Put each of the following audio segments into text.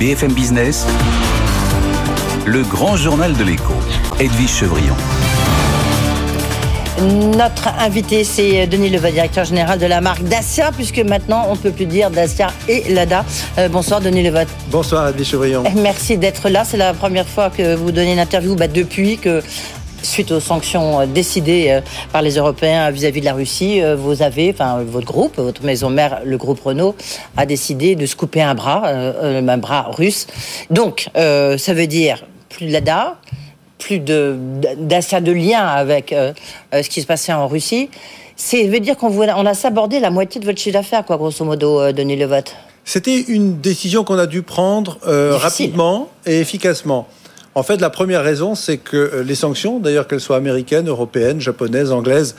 BFM Business, le grand journal de l'écho, Edwige Chevrillon. Notre invité, c'est Denis Leva, directeur général de la marque Dacia, puisque maintenant on ne peut plus dire Dacia et Lada. Euh, bonsoir Denis Levat. Bonsoir Edwige Chevrillon. Merci d'être là. C'est la première fois que vous donnez une interview bah, depuis que suite aux sanctions euh, décidées euh, par les Européens vis-à-vis de la Russie, vous avez, enfin votre groupe, votre maison mère, le groupe Renault, a décidé de se couper un bras, un bras russe. Donc, ça veut dire plus de l'ADA, plus d'achat de, lien avec euh, euh, ce qui se passait en Russie. C'est veut dire qu'on on a sabordé la moitié de votre chiffre d'affaires, quoi, grosso modo, euh, Denis Levat. C'était une décision qu'on a dû prendre rapidement et efficacement. En fait, la première raison, c'est que les sanctions, d'ailleurs qu'elles soient américaines, européennes, japonaises, anglaises,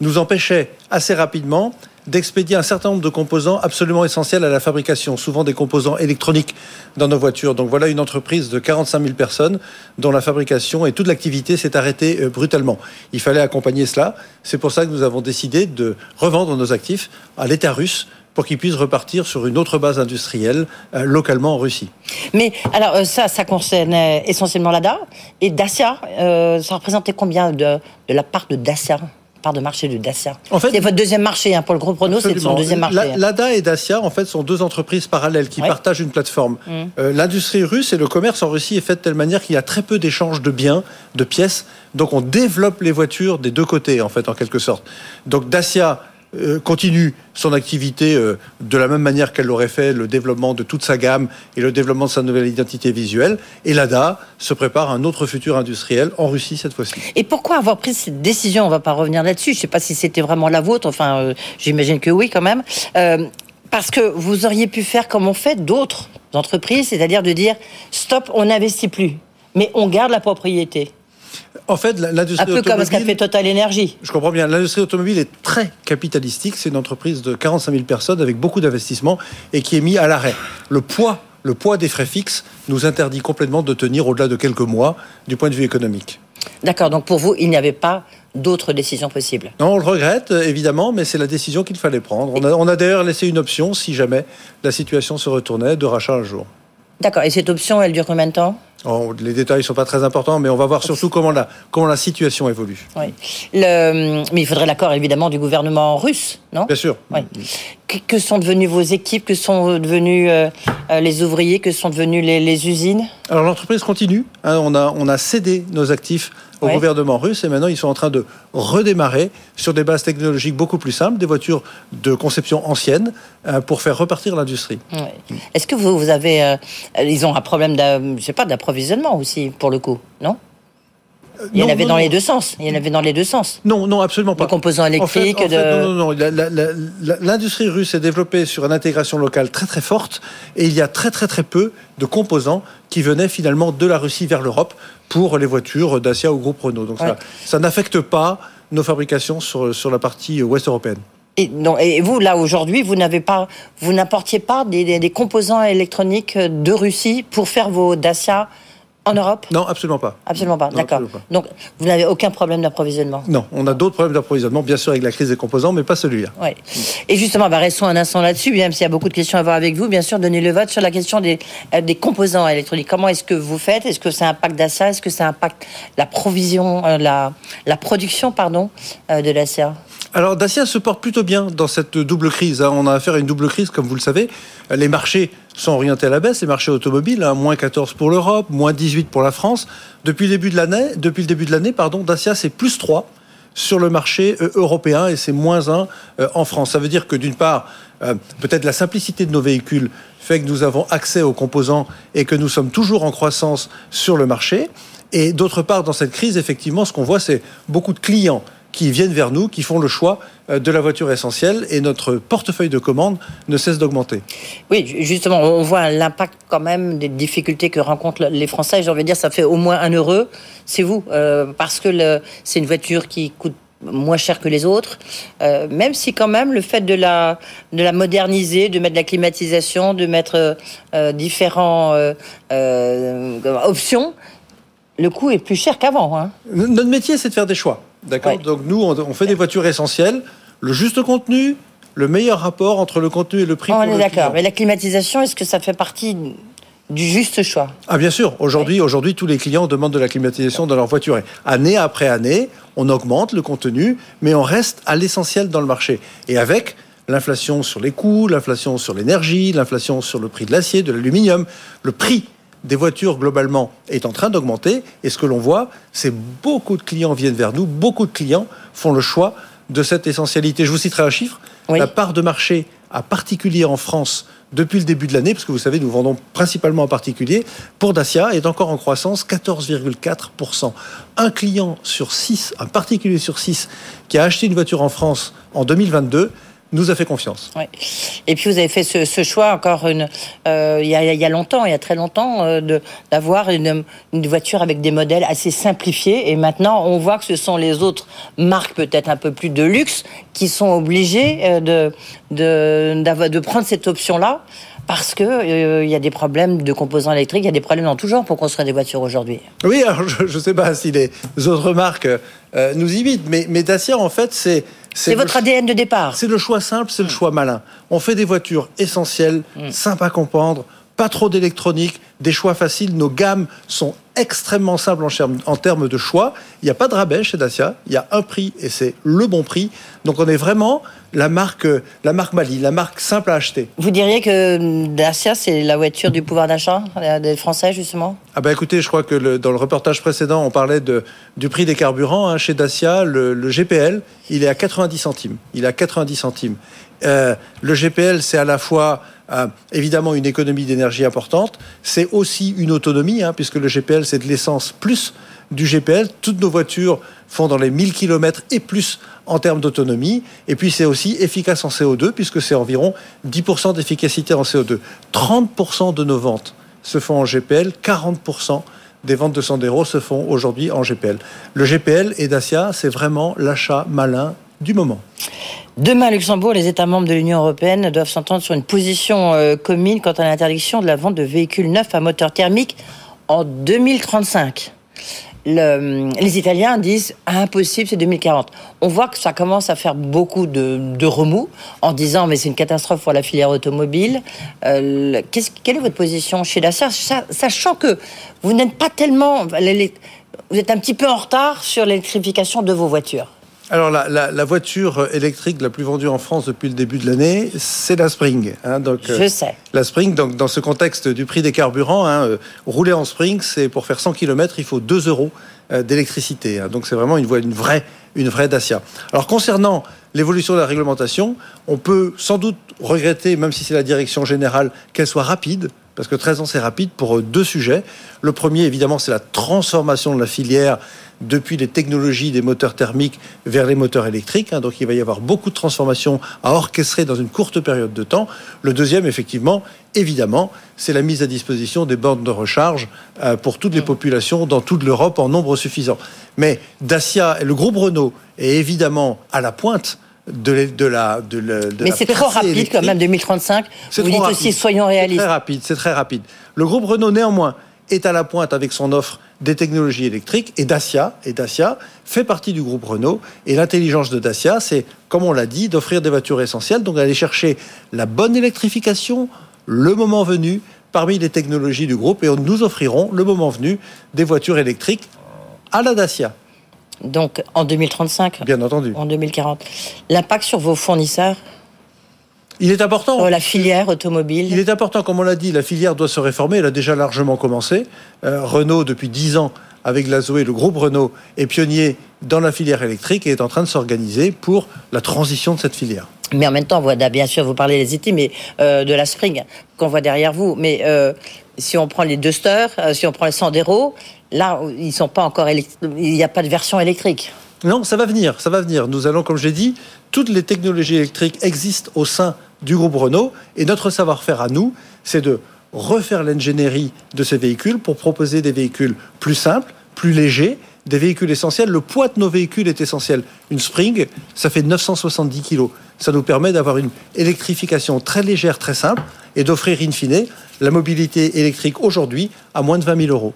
nous empêchaient assez rapidement d'expédier un certain nombre de composants absolument essentiels à la fabrication, souvent des composants électroniques dans nos voitures. Donc voilà une entreprise de 45 000 personnes dont la fabrication et toute l'activité s'est arrêtée euh, brutalement. Il fallait accompagner cela. C'est pour ça que nous avons décidé de revendre nos actifs à l'État russe pour qu'ils puissent repartir sur une autre base industrielle euh, localement en Russie. Mais alors euh, ça, ça concernait essentiellement l'ADA et Dacia. ça représentait combien de, de la part de Dacia part de marché de Dacia. En fait, c'est votre deuxième marché hein, pour le groupe Renault, c'est son deuxième marché. Hein. L'ADA et Dacia, en fait, sont deux entreprises parallèles qui partagent une plateforme. Mm. Euh, l'industrie russe et le commerce en Russie est fait de telle manière qu'il y a très peu d'échanges de biens, de pièces. Donc, on développe les voitures des deux côtés, en fait, en quelque sorte. Donc, Dacia euh, continue son activité euh, de la même manière qu'elle l'aurait fait le développement de toute sa gamme et le développement de sa nouvelle identité visuelle. Et l'ADA se prépare un autre futur industriel en Russie cette fois-ci. Et pourquoi avoir pris cette décision? On ne va pas revenir là-dessus. Je ne sais pas si c'était vraiment la vôtre. Enfin, euh, j'imagine que oui quand même. parce que vous auriez pu faire comme ont fait d'autres entreprises, c'est-à-dire de dire stop, on n'investit plus, mais on garde la propriété. En fait, l'industrie automobile... Un peu comme ce qu'a fait Total Energy. Je comprends bien. L'industrie automobile est très capitalistique. C'est une entreprise de 45 000 personnes avec beaucoup d'investissements et qui est mis à l'arrêt. Le poids, le poids des frais fixes nous interdit complètement de tenir au-delà de quelques mois du point de vue économique. D'accord. Donc pour vous, il n'y avait pas d'autres décisions possibles? Non, on le regrette, évidemment, mais c'est la décision qu'il fallait prendre. On a, on a d'ailleurs laissé une option, si jamais la situation se retournait, de rachat un jour. D'accord. Et cette option, elle dure combien de temps? Oh, Les détails ne sont pas très importants, mais on va voir surtout comment la, comment la situation évolue. Oui. mais il faudrait l'accord, évidemment, du gouvernement russe, non? Bien sûr. Oui. Que, sont devenues vos équipes Que sont devenus euh, euh, les ouvriers Que sont devenues les, usines? Alors l'entreprise continue. Hein. on, a, on a cédé nos actifs au gouvernement russe et maintenant ils sont en train de redémarrer sur des bases technologiques beaucoup plus simples, des voitures de conception ancienne euh, pour faire repartir l'industrie. Est-ce que vous, vous avez, euh, ils ont un problème, je sais pas, d'approvisionnement aussi pour le coup, non? Il y en avait dans les deux sens. Il y en avait dans les deux sens. Non, non, absolument pas. Des composants électriques. non, non, non. L'industrie russe est développée sur une intégration locale très très forte, et il y a très très très peu de composants qui venaient finalement de la Russie vers l'Europe pour les voitures Dacia ou groupe Renault. Donc ça, ça n'affecte pas nos fabrications sur, sur la partie ouest européenne. Et, non, et vous, là, aujourd'hui, vous n'avez pas, vous n'apportiez pas des, des, composants électroniques de Russie pour faire vos Dacia en Europe Non, absolument pas. Absolument pas, d'accord. Donc, vous n'avez aucun problème d'approvisionnement Non, on a d'autres problèmes d'approvisionnement, bien sûr, avec la crise des composants, mais pas celui-là. Oui. Et justement, bah, restons un instant là-dessus, même s'il y a beaucoup de questions à voir avec vous. Bien sûr, donnez le vote sur la question des, euh, des composants électroniques. Comment est-ce que vous faites? Est-ce que ça impacte d'ASA Est-ce que ça impacte la provision, euh, la, la production, pardon, euh, de l'ACA alors Dacia se porte plutôt bien dans cette double crise. Hein. On a affaire à une double crise, comme vous le savez. Les marchés sont orientés à la baisse, les marchés automobiles, hein, moins 14 pour l'Europe, moins 18 pour la France. Depuis le début de l'année, pardon, Dacia c'est plus 3 sur le marché euh, européen et c'est moins 1 euh, en France. Ça veut dire que d'une part, euh, peut-être la simplicité de nos véhicules fait que nous avons accès aux composants et que nous sommes toujours en croissance sur le marché. Et d'autre part, dans cette crise, effectivement, ce qu'on voit, c'est beaucoup de clients qui viennent vers nous, qui font le choix de la voiture essentielle et notre portefeuille de commandes ne cesse d'augmenter. Oui, justement, on voit l'impact quand même des difficultés que rencontrent les Français. J'ai envie de dire, ça fait au moins un heureux, c'est vous, euh, parce que c'est une voiture qui coûte moins cher que les autres, euh, même si quand même le fait de la, de la moderniser, de mettre de la climatisation, de mettre différentes options, le coût est plus cher qu'avant. Hein. Notre métier, c'est de faire des choix. D'accord? Donc nous, on, fait des voitures essentielles, le juste contenu, le meilleur rapport entre le contenu et le prix. on est d'accord. Mais la climatisation, est-ce que ça fait partie du juste choix. Ah bien sûr, aujourd'hui, aujourd'hui tous les clients demandent de la climatisation dans leur voiture. Et année après année, on augmente le contenu, mais on reste à l'essentiel dans le marché. Et avec l'inflation sur les coûts, l'inflation sur l'énergie, l'inflation sur le prix de l'acier, de l'aluminium, le prix des voitures globalement est en train d'augmenter. Et ce que l'on voit, c'est beaucoup de clients viennent vers nous, beaucoup de clients font le choix de cette essentialité. Je vous citerai un chiffre. La part de marché à particulier en France depuis le début de l'année, parce que vous savez, nous vendons principalement en particulier, pour Dacia est encore en croissance 14,4%. Un client sur 6, un particulier sur 6, qui a acheté une voiture en France en 2022, nous a fait confiance. Et puis vous avez fait ce, choix encore une, euh, il, y a, longtemps, il y a très longtemps, euh, d'avoir une, voiture avec des modèles assez simplifiés. Et maintenant, on voit que ce sont les autres marques peut-être un peu plus de luxe qui sont obligées euh, de, de prendre cette option-là parce que il y a des problèmes de composants électriques, il y a des problèmes dans tout genre pour construire des voitures aujourd'hui. Oui, alors je ne sais pas si les autres marques nous imitent, mais, mais Dacia, en fait, c'est c'est votre ADN de départ. C'est le choix simple, c'est le choix malin. On fait des voitures essentielles, mm. simples à comprendre, pas trop d'électronique, des choix faciles. Nos gammes sont extrêmement simples en, termes de choix. Il n'y a pas de rabais chez Dacia. Il y a un prix et c'est le bon prix. Donc on est vraiment la marque, la marque Mali, la marque simple à acheter. Vous diriez que Dacia, c'est la voiture du pouvoir d'achat des Français, justement? Ah ben écoutez, je crois que dans le reportage précédent, on parlait de, du prix des carburants. Hein. Chez Dacia, le, GPL, il est à 90 centimes. Il est à 90 centimes. Euh, le GPL, c'est à la fois évidemment une économie d'énergie importante, c'est aussi une autonomie, hein, puisque le GPL, c'est de l'essence plus du GPL. Toutes nos voitures font dans les 1000 km et plus en termes d'autonomie. Et puis c'est aussi efficace en CO2, puisque c'est environ 10% d'efficacité en CO2. 30% de nos ventes se font en GPL, 40% des ventes de Sandero se font aujourd'hui en GPL. Le GPL et Dacia, c'est vraiment l'achat malin du moment. Demain, à Luxembourg, les États membres de l'Union européenne doivent s'entendre sur une position euh, commune quant à l'interdiction de la vente de véhicules neufs à moteur thermique en 2035. Les Italiens disent impossible, c'est 2040. On voit que ça commence à faire beaucoup de, remous en disant mais c'est une catastrophe pour la filière automobile. Euh, quelle est votre position chez Dacia, sachant que vous n'êtes pas tellement, vous êtes un petit peu en retard sur l'électrification de vos voitures alors la, voiture électrique la plus vendue en France depuis le début de l'année, c'est la Spring. Hein, donc, Je sais. La Spring, donc, dans ce contexte du prix des carburants, hein, euh, rouler en Spring, c'est pour faire 100 km, il faut 2 euros euh, d'électricité. Hein. donc c'est vraiment une, une vraie, une vraie Dacia. Alors concernant l'évolution de la réglementation, on peut sans doute regretter, même si c'est la direction générale, qu'elle soit rapide parce que 13 ans c'est rapide pour euh, deux sujets. Le premier, évidemment, c'est la transformation de la filière depuis les technologies des moteurs thermiques vers les moteurs électriques. Hein. donc il va y avoir beaucoup de transformations à orchestrer dans une courte période de temps. Le deuxième, effectivement, évidemment, c'est la mise à disposition des bornes de recharge euh, pour toutes les populations dans toute l'Europe en nombre suffisant. Mais Dacia et le groupe Renault est évidemment à la pointe de, de, la de, Mais c'est trop rapide quand même 2035. Vous dites aussi soyons réalistes. C'est très rapide, c'est très rapide. Le groupe Renault néanmoins est à la pointe avec son offre des technologies électriques et Dacia et Dacia fait partie du groupe Renault et l'intelligence de Dacia c'est comme on l'a dit d'offrir des voitures essentielles donc d'aller chercher la bonne électrification le moment venu parmi les technologies du groupe et nous offrirons le moment venu des voitures électriques à la Dacia. Donc en 2035 Bien entendu. En 2040. L'impact sur vos fournisseurs? Il est important. Sur la filière automobile. Il est important, comme on l'a dit, la filière doit se réformer. Elle a déjà largement commencé. Euh, Renault, depuis 10 ans, avec la Zoé, le groupe Renault est pionnier dans la filière électrique et est en train de s'organiser pour la transition de cette filière. Mais en même temps, on voit, bien sûr, vous parlez des IT, mais euh, de la Spring qu'on voit derrière vous. Mais euh, si on prend les Duster, si on prend les Sandero, là, ils sont pas encore il n'y a pas de version électrique. Non, ça va venir, ça va venir. Nous allons, comme j'ai dit, toutes les technologies électriques existent au sein du groupe Renault et notre savoir-faire à nous, c'est de refaire l'ingénierie de ces véhicules pour proposer des véhicules plus simples, plus légers, des véhicules essentiels. Le poids de nos véhicules est essentiel. Une Spring, ça fait 970 kg. Ça nous permet d'avoir une électrification très légère, très simple, et d'offrir in fine la mobilité électrique aujourd'hui à moins de 20 000 euros.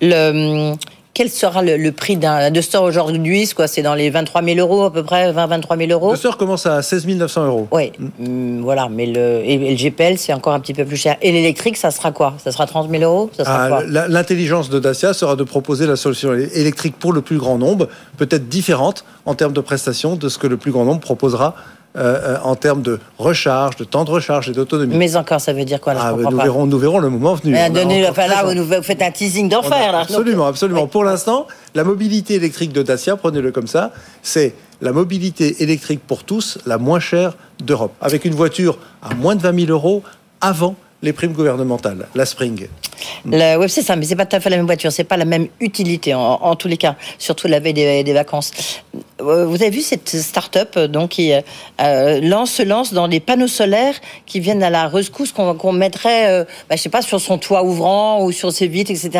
Le, quel sera le, prix d'un Duster aujourd'hui C'est dans les 23 000 euros à peu près, 20-23 000 euros Duster commence à 16 900 euros. Oui, mm, voilà, mais le, et, le GPL, c'est encore un petit peu plus cher. Et l'électrique, ça sera quoi? Ça sera 30 000 euros? Ah, L'intelligence de Dacia sera de proposer la solution électrique pour le plus grand nombre, peut-être différente en termes de prestations de ce que le plus grand nombre proposera euh, euh, en termes de recharge, de temps de recharge et d'autonomie. Mais encore, ça veut dire quoi ah, nous, Verrons, nous verrons le moment venu. là, vous, faites un teasing d'enfer. Absolument, absolument. Pour l'instant, la mobilité électrique de Dacia, prenez-le comme ça, c'est la mobilité électrique pour tous la moins chère d'Europe. Avec une voiture à moins de 20 000 euros avant les primes gouvernementales, la Spring. Oui, c'est ça, mais c'est pas tout à fait la même voiture, c'est pas la même utilité en, tous les cas, surtout la veille des, vacances. Euh, vous avez vu cette start-up euh, donc qui euh, lance se lance dans les panneaux solaires qui viennent à la rescousse qu'on mettrait, bah, je sais pas, sur son toit ouvrant ou sur ses vitres, etc.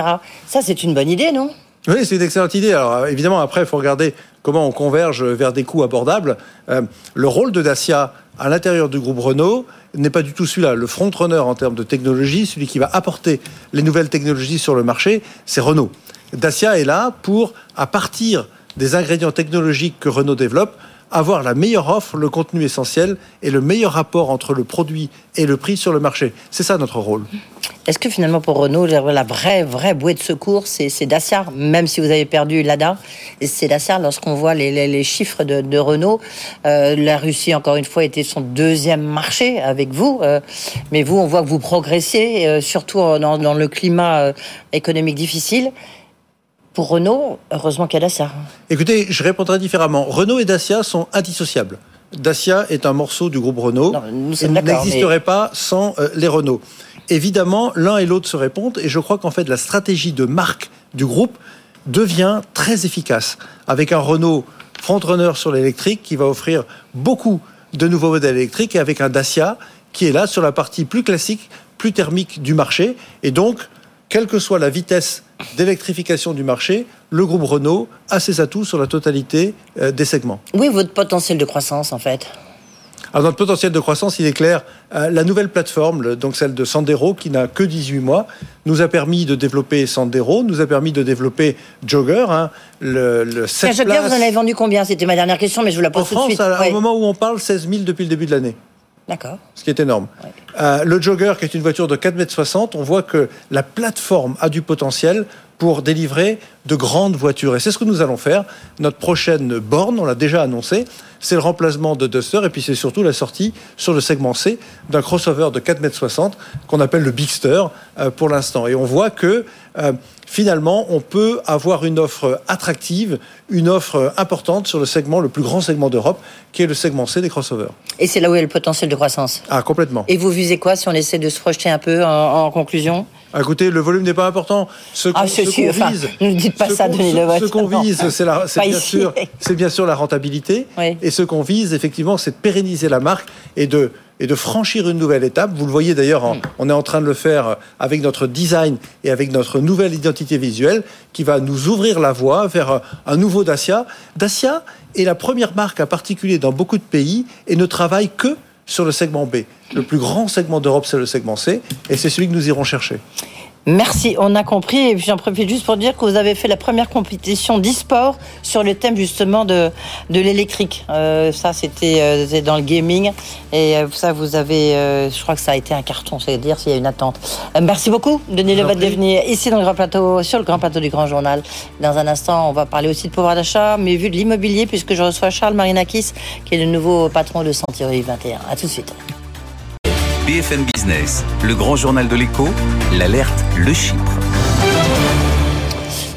Ça, c'est une bonne idée, non? Oui, c'est une excellente idée. Alors évidemment, après, il faut regarder comment on converge vers des coûts abordables. le rôle de Dacia à l'intérieur du groupe Renault n'est pas du tout celui-là. Le front-runner en termes de technologie, celui qui va apporter les nouvelles technologies sur le marché, c'est Renault. Dacia est là pour, à partir des ingrédients technologiques que Renault développe, avoir la meilleure offre, le contenu essentiel et le meilleur rapport entre le produit et le prix sur le marché. C'est ça notre rôle. Est-ce que finalement pour Renault, la vraie, vraie bouée de secours, c'est Dacia, même si vous avez perdu l'ADA, c'est Dacia lorsqu'on voit les, chiffres de, Renault. Euh, la Russie, encore une fois, était son deuxième marché avec vous, euh, mais vous, on voit que vous progressez, euh, surtout dans, dans, le climat économique difficile. Pour Renault, heureusement qu'il y a Dacia. Écoutez, je répondrai différemment. Renault et Dacia sont indissociables. Dacia est un morceau du groupe Renault. Il n'existerait pas sans euh, les Renault. Évidemment, l'un et l'autre se répondent et je crois qu'en fait, la stratégie de marque du groupe devient très efficace avec un Renault frontrunner sur l'électrique qui va offrir beaucoup de nouveaux modèles électriques et avec un Dacia qui est là sur la partie plus classique, plus thermique du marché. Et donc, quelle que soit la vitesse d'électrification du marché, le groupe Renault a ses atouts sur la totalité euh, des segments. Oui, votre potentiel de croissance, en fait alors, notre potentiel de croissance, il est clair. Euh, la nouvelle plateforme, donc celle de Sandero, qui n'a que 18 mois, nous a permis de développer Sandero, nous a permis de développer Jogger, hein, le, le 7 Jogger, vous en avez vendu combien? C'était ma dernière question, mais je vous la pose tout de suite. En France, au moment où on parle, 16 000 depuis le début de l'année. D'accord. Ce qui est énorme. Euh, le Jogger, qui est une voiture de 4,60 m, on voit que la plateforme a du potentiel pour délivrer de grandes voitures. Et c'est ce que nous allons faire. Notre prochaine borne, on l'a déjà annoncé, c'est le remplacement de Duster et puis c'est surtout la sortie sur le segment C d'un crossover de 4,60 m qu'on appelle le Bigster euh, pour l'instant. Et on voit que euh, finalement, on peut avoir une offre attractive, une offre importante sur le segment, le plus grand segment d'Europe, qui est le segment C des crossovers. Et c'est là où est le potentiel de croissance. Ah, complètement. Et vous visez quoi si on essaie de se projeter un peu en, conclusion? Ah, Écoutez, le volume n'est pas important. Ce ah, qu'on vise, ne dites pas ça, Denis Ce, qu'on vise, c'est bien, sûr, bien sûr la rentabilité. Et ce qu'on vise, effectivement, c'est de pérenniser la marque et de et de franchir une nouvelle étape. Vous le voyez d'ailleurs, mm. on est en train de le faire avec notre design et avec notre nouvelle identité visuelle qui va nous ouvrir la voie vers un nouveau Dacia. Dacia est la première marque à particulier dans beaucoup de pays et ne travaille que sur le segment B. Le plus grand segment d'Europe, c'est le segment C, et c'est celui que nous irons chercher. Merci, on a compris. Et puis j'en profite juste pour dire que vous avez fait la première compétition d'e-sport sur le thème justement de, de l'électrique. Euh, ça, c'était euh, dans le gaming. Et euh, ça, vous avez, je crois que ça a été un carton, c'est-à-dire s'il y a une attente. merci beaucoup, Denis Levat, de venir ici dans le grand plateau, sur le grand plateau du Grand Journal. Dans un instant, on va parler aussi de pouvoir d'achat, mais vu de l'immobilier, puisque je reçois Charles Marinakis, qui est le nouveau patron de Century 21. À tout de suite. BFM Business, le grand journal de l'écho, l'alerte, le Chypre.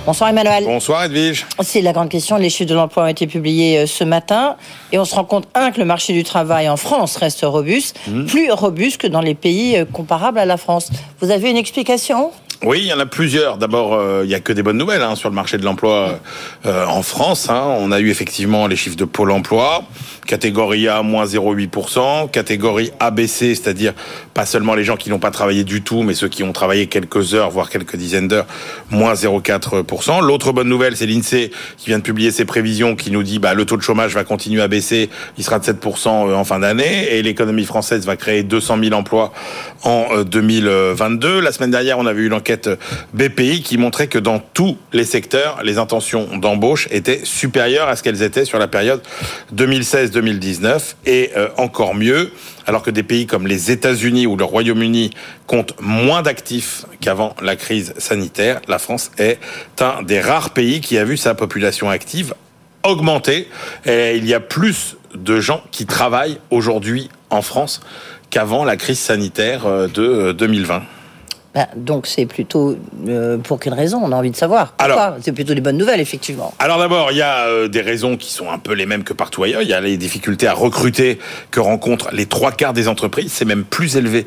Bonsoir Emmanuel. Bonsoir Edwige. C'est la grande question. Les chiffres de l'emploi ont été publiés euh, ce matin et on se rend compte, un, que le marché du travail en France reste robuste, mmh. plus robuste que dans les pays euh, comparables à la France. Vous avez une explication? Oui, il y en a plusieurs. D'abord, euh, il y a que des bonnes nouvelles hein, sur le marché de l'emploi euh, en France. Hein. On a eu effectivement les chiffres de Pôle Emploi, catégorie A moins 0,8%, catégorie ABC, c'est-à-dire pas seulement les gens qui n'ont pas travaillé du tout, mais ceux qui ont travaillé quelques heures, voire quelques dizaines d'heures, moins 0,4%. L'autre bonne nouvelle, c'est l'Insee qui vient de publier ses prévisions, qui nous dit bah le taux de chômage va continuer à baisser, il sera de 7% euh, en fin d'année, et l'économie française va créer 200 000 emplois en 2022. La semaine dernière, on avait eu l'enquête enquête BPI qui montrait que dans tous les secteurs, les intentions d'embauche étaient supérieures à ce qu'elles étaient sur la période 2016-2019 et euh, encore mieux, alors que des pays comme les États-Unis ou le Royaume-Uni comptent moins d'actifs qu'avant la crise sanitaire, la France est un des rares pays qui a vu sa population active augmenter. Et il y a plus de gens qui travaillent aujourd'hui en France qu'avant la crise sanitaire euh, de 2020. Euh, ben, donc c'est plutôt euh, pour quelle raison? On a envie de savoir. Alors, c'est plutôt des bonnes nouvelles, effectivement. Alors d'abord, il y a des raisons qui sont un peu les mêmes que partout ailleurs. Il y a les difficultés à recruter que rencontrent les trois quarts des entreprises. C'est même plus élevé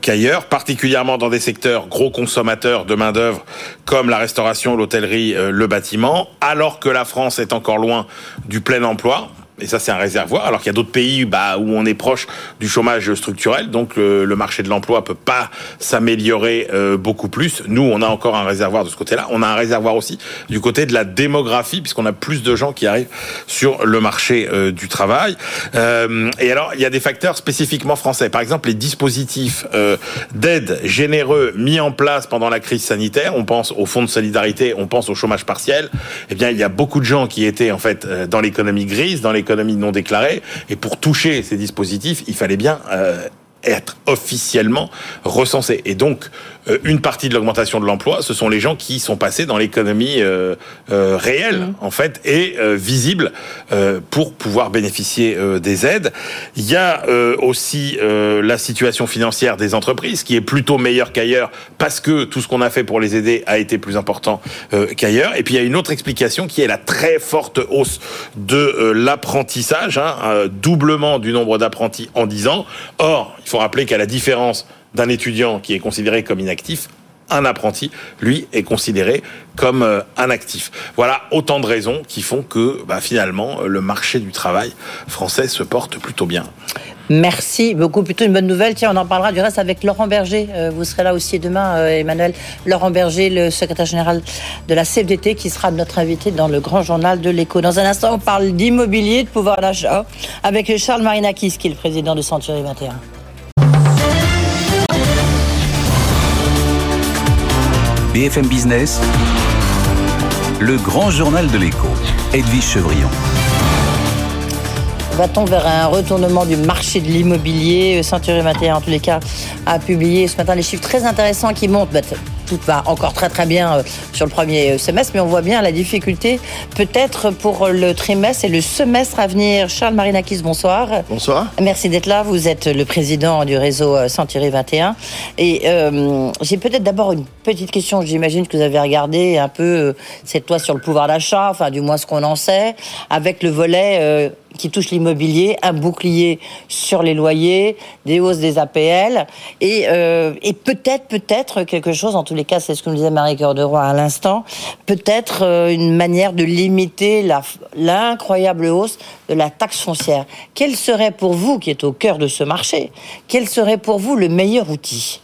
qu'ailleurs, particulièrement dans des secteurs gros consommateurs de main d'œuvre comme la restauration, l'hôtellerie, le bâtiment. Alors que la France est encore loin du plein emploi et ça c'est un réservoir, alors qu'il y a d'autres pays bah, où on est proche du chômage structurel, donc le, marché de l'emploi peut pas s'améliorer euh, beaucoup plus. Nous, on a encore un réservoir de ce côté-là. On a un réservoir aussi du côté de la démographie, puisqu'on a plus de gens qui arrivent sur le marché euh, du travail. Euh, et alors, il y a des facteurs spécifiquement français. Par exemple, les dispositifs d'aide généreux mis en place pendant la crise sanitaire. On pense au fonds de solidarité, on pense au chômage partiel. Eh bien, il y a beaucoup de gens qui étaient en fait dans l'économie grise, dans les non déclarée. Et pour toucher ces dispositifs, il fallait bien euh, être officiellement recensé. Et donc, une partie de l'augmentation de l'emploi, ce sont les gens qui sont passés dans l'économie euh, euh réelle, mmh. en fait, et euh, visible pour pouvoir bénéficier des aides. Il y a aussi la situation financière des entreprises qui est plutôt meilleure qu'ailleurs parce que tout ce qu'on a fait pour les aider a été plus important qu'ailleurs. Et puis il y a une autre explication qui est la très forte hausse de l'apprentissage, hein, doublement du nombre d'apprentis en 10 ans. Or, il faut rappeler qu'à la différence d'un étudiant qui est considéré comme inactif, un apprenti, lui, est considéré comme euh, un actif. Voilà autant de raisons qui font que bah, finalement le marché du travail français se porte plutôt bien. Merci beaucoup. Plutôt une bonne nouvelle. Tiens, on en parlera du reste avec Laurent Berger. Euh, vous serez là aussi demain, euh, Emmanuel. Laurent Berger, le secrétaire général de la CFDT, qui sera notre invité dans le grand journal de l'écho. Dans un instant, on parle d'immobilier, de pouvoir d'achat, avec Charles Marinakis, qui est le président de Century 21. BFM Business, le grand journal de l'écho, Edwige Chevrillon. Va-t-on vers un retournement du marché de l'immobilier? Century 21, en tous les cas, a publié ce matin des chiffres très intéressants qui montrent bah, tout va encore très très bien euh, sur le premier euh, semestre, mais on voit bien la difficulté peut-être pour le trimestre et le semestre à venir. Charles Marinakis, bonsoir. Bonsoir. Merci d'être là. Vous êtes le président du réseau Century euh, 21. Et j'ai peut-être d'abord une petite question. J'imagine que vous avez regardé un peu cette loi sur le pouvoir d'achat, enfin du moins ce qu'on en sait, avec le volet qui touche l'immobilier, un bouclier sur les loyers, des hausses des APL et, et peut-être peut-être quelque chose en tout les cas, c'est ce que nous disait Marie-Cœur de Roy à l'instant, peut-être euh, une manière de limiter l'incroyable hausse de la taxe foncière. Quel serait pour vous, qui est au cœur de ce marché, quel serait pour vous le meilleur outil?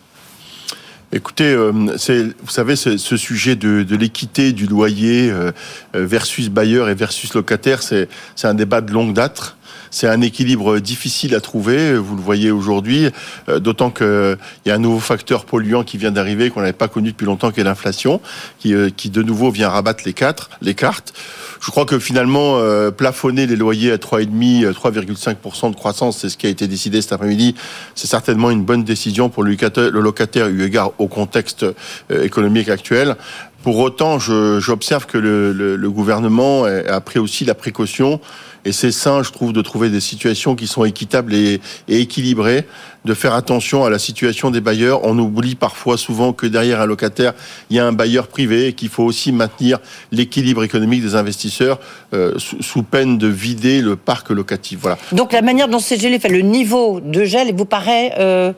Écoutez, euh, vous savez, ce, sujet de, l'équité du loyer euh, versus bailleur et versus locataire, c'est un débat de longue date. C'est un équilibre difficile à trouver, vous le voyez aujourd'hui, euh, d'autant qu'il y a un nouveau facteur polluant qui vient d'arriver, qu'on n'avait pas connu depuis longtemps, qui est l'inflation, qui, euh, qui de nouveau vient rabattre les, quatre, les cartes. Je crois que finalement, euh, plafonner les loyers à 3,5, 3,5% de croissance, c'est ce qui a été décidé cet après-midi. C'est certainement une bonne décision pour le locataire, eu égard au contexte économique actuel. Pour autant, j'observe que le, le, le, gouvernement a pris aussi la précaution et c'est sain, je trouve, de trouver des situations qui sont équitables et, équilibrées, de faire attention à la situation des bailleurs. On oublie parfois souvent que derrière un locataire, il y a un bailleur privé et qu'il faut aussi maintenir l'équilibre économique des investisseurs euh, sous, peine de vider le parc locatif. Voilà. Donc la manière dont c'est gelé, le niveau de gel, vous paraît euh,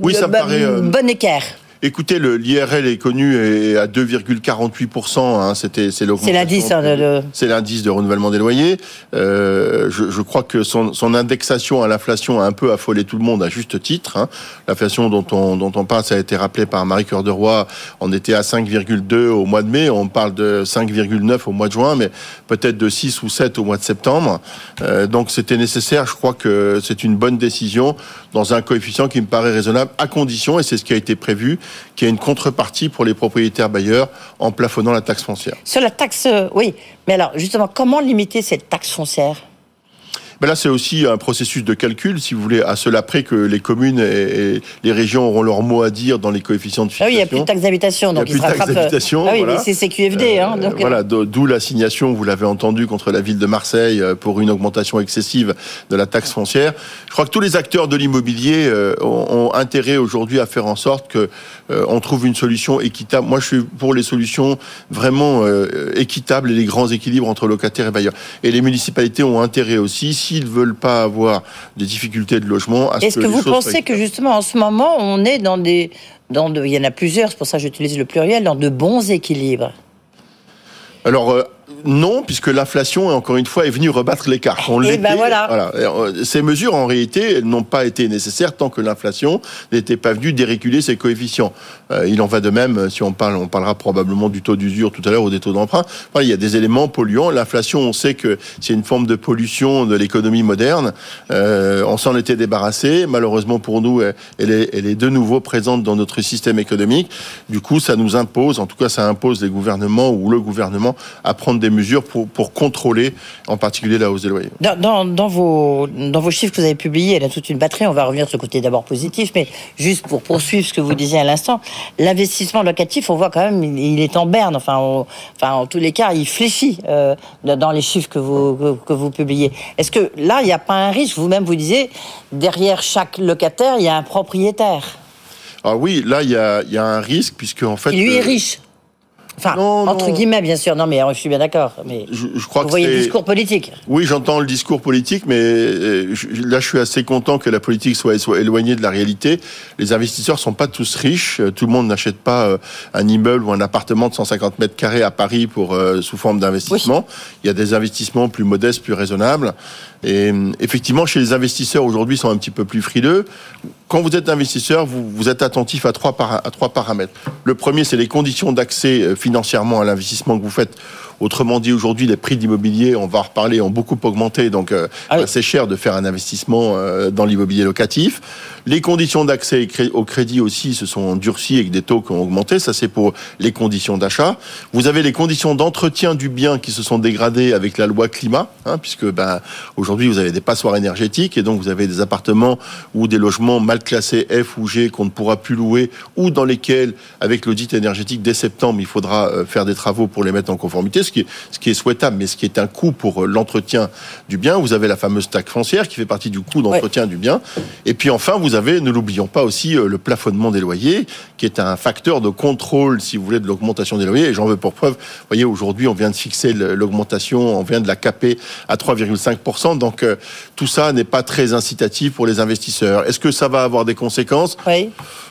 oui, ça me paraît euh, bon équerre. Écoutez, l'IRL est connu à 2,48%. Hein, C'était c'est l'indice. Hein, c'est l'indice de renouvellement des loyers. Euh, je, je, crois que son, son indexation à l'inflation a un peu affolé tout le monde à juste titre. Hein. L'inflation dont on dont on parle, ça a été rappelé par Marie Cœur de Roy. On était à 5,2 au mois de mai. On parle de 5,9 au mois de juin, mais peut-être de 6 ou 7 au mois de septembre. Euh, donc c'était nécessaire. Je crois que c'est une bonne décision dans un coefficient qui me paraît raisonnable, à condition, et c'est ce qui a été prévu, qui a une contrepartie pour les propriétaires bailleurs en plafonnant la taxe foncière. Sur la taxe, euh, oui. Mais alors, justement, comment limiter cette taxe foncière? Mais là, c'est aussi un processus de calcul, si vous voulez, à cela près que les communes et, les régions auront leur mot à dire dans les coefficients de fixation. Ah oui, il n'y a plus de taxe d'habitation, donc il, il, se rattrape. Euh, ah oui, voilà. c'est CQFD. Hein, donc... Voilà, d'où l'assignation, vous l'avez entendu, contre la ville de Marseille pour une augmentation excessive de la taxe foncière. Je crois que tous les acteurs de l'immobilier ont, intérêt aujourd'hui à faire en sorte que on trouve une solution équitable. Moi, je suis pour les solutions vraiment équitables et les grands équilibres entre locataires et bailleurs. Et les municipalités ont intérêt aussi s'ils veulent pas avoir des difficultés de logement. Est-ce que, vous pensez que justement en ce moment on est dans des, dans de, il y en a plusieurs, c'est pour ça que j'utilise le pluriel, dans de bons équilibres? Alors. Euh, non, puisque l'inflation, encore une fois, est venue rebattre. On eh ben voilà. Euh, ces mesures, en réalité, n'ont pas été nécessaires tant que l'inflation n'était pas venue déréguler ses coefficients. Euh, il en va de même, si on parle, on parlera probablement du taux d'usure tout à l'heure ou des taux d'emprunt. il y a des éléments polluants. L'inflation, on sait que c'est une forme de pollution de l'économie moderne. Euh, on s'en était débarrassé. Malheureusement pour nous, elle est, elle est de nouveau présente dans notre système économique. Du coup, ça nous impose, en tout cas, ça impose les gouvernements ou le gouvernement à prendre des mesures pour, pour contrôler en particulier la hausse des loyers. Dans, dans, vos, dans vos chiffres que vous avez publiés, il y a toute une batterie, on va revenir sur ce côté d'abord positif, mais juste pour poursuivre ce que vous disiez à l'instant, l'investissement locatif, on voit quand même, il est en berne, enfin, enfin en tous les cas, il fléchit euh, dans les chiffres que vous, que, vous publiez. Est-ce que là, il n'y a pas un risque? Vous-même, vous disiez, derrière chaque locataire, il y a un propriétaire. Ah oui, là, il y a, il y a un risque, puisque en fait... Il lui est riche Enfin, entre guillemets, bien sûr. Non, mais je suis bien d'accord. Mais je, crois vous voyez le discours politique. Oui, j'entends le discours politique, mais euh, là, je suis assez content que la politique soit, soit éloignée de la réalité. Les investisseurs sont pas tous riches. Euh, tout le monde n'achète pas euh, un immeuble ou un appartement de 150 mètres carrés à Paris pour sous forme d'investissement. Il y a des investissements plus modestes, plus raisonnables. Et effectivement, chez les investisseurs aujourd'hui, sont un petit peu plus frileux. Quand vous êtes investisseur, vous, êtes attentif à trois, à trois paramètres. Le premier, c'est les conditions d'accès financièrement à l'investissement que vous faites Autrement dit, aujourd'hui, les prix d'immobilier, on va en reparler, ont beaucoup augmenté. Donc, euh, ah c'est cher de faire un investissement euh, dans l'immobilier locatif. Les conditions d'accès au crédit aussi se sont durcies avec des taux qui ont augmenté. Ça, c'est pour les conditions d'achat. Vous avez les conditions d'entretien du bien qui se sont dégradées avec la loi climat, hein, puisque ben, aujourd'hui, vous avez des passoires énergétiques et donc vous avez des appartements ou des logements mal classés F ou G qu'on ne pourra plus louer ou dans lesquels, avec l'audit énergétique dès septembre, il faudra euh, faire des travaux pour les mettre en conformité ce qui, est, souhaitable, mais ce qui est un coût pour euh, l'entretien du bien. Vous avez la fameuse taxe foncière qui fait partie du coût d'entretien du bien. Et puis enfin, vous avez, ne l'oublions pas aussi, euh, le plafonnement des loyers, qui est un facteur de contrôle, si vous voulez, de l'augmentation des loyers. Et j'en veux pour preuve, vous voyez, aujourd'hui, on vient de fixer l'augmentation, on vient de la caper à 3,5%. Donc euh, tout ça n'est pas très incitatif pour les investisseurs. Est-ce que ça va avoir des conséquences? Oui.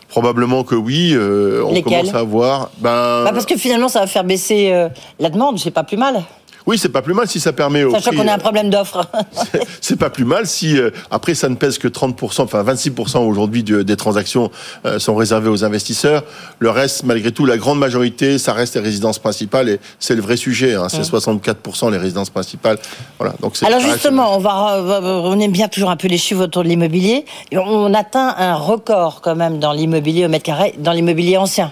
Probablement que oui. Euh, on commence à voir. Ben... Bah parce que finalement, ça va faire baisser euh, la demande. C'est pas plus mal. Oui, c'est pas plus mal si ça permet au Sachant qu'on a un problème d'offre. c'est pas plus mal si euh, après ça ne pèse que 30%, enfin 26% aujourd'hui des transactions euh, sont réservées aux investisseurs. Le reste, malgré tout, la grande majorité, ça reste les résidences principales et c'est le vrai sujet. Hein, c'est 64% les résidences principales. Voilà. Donc alors justement, on va on aime bien toujours un peu les chiffres autour de l'immobilier. On atteint un record quand même dans l'immobilier au mètre carré, dans l'immobilier ancien.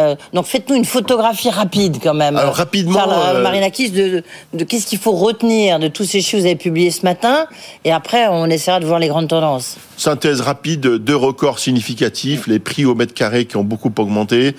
Euh, donc faites-nous une photographie rapide quand même. Alors rapidement, Charles, euh, de, qu'est-ce qu'il faut retenir de tous ces chiffres que vous avez publiés ce matin, et après on essaiera de voir les grandes tendances. Synthèse rapide, deux records significatifs, les prix au mètre carré qui ont beaucoup augmenté.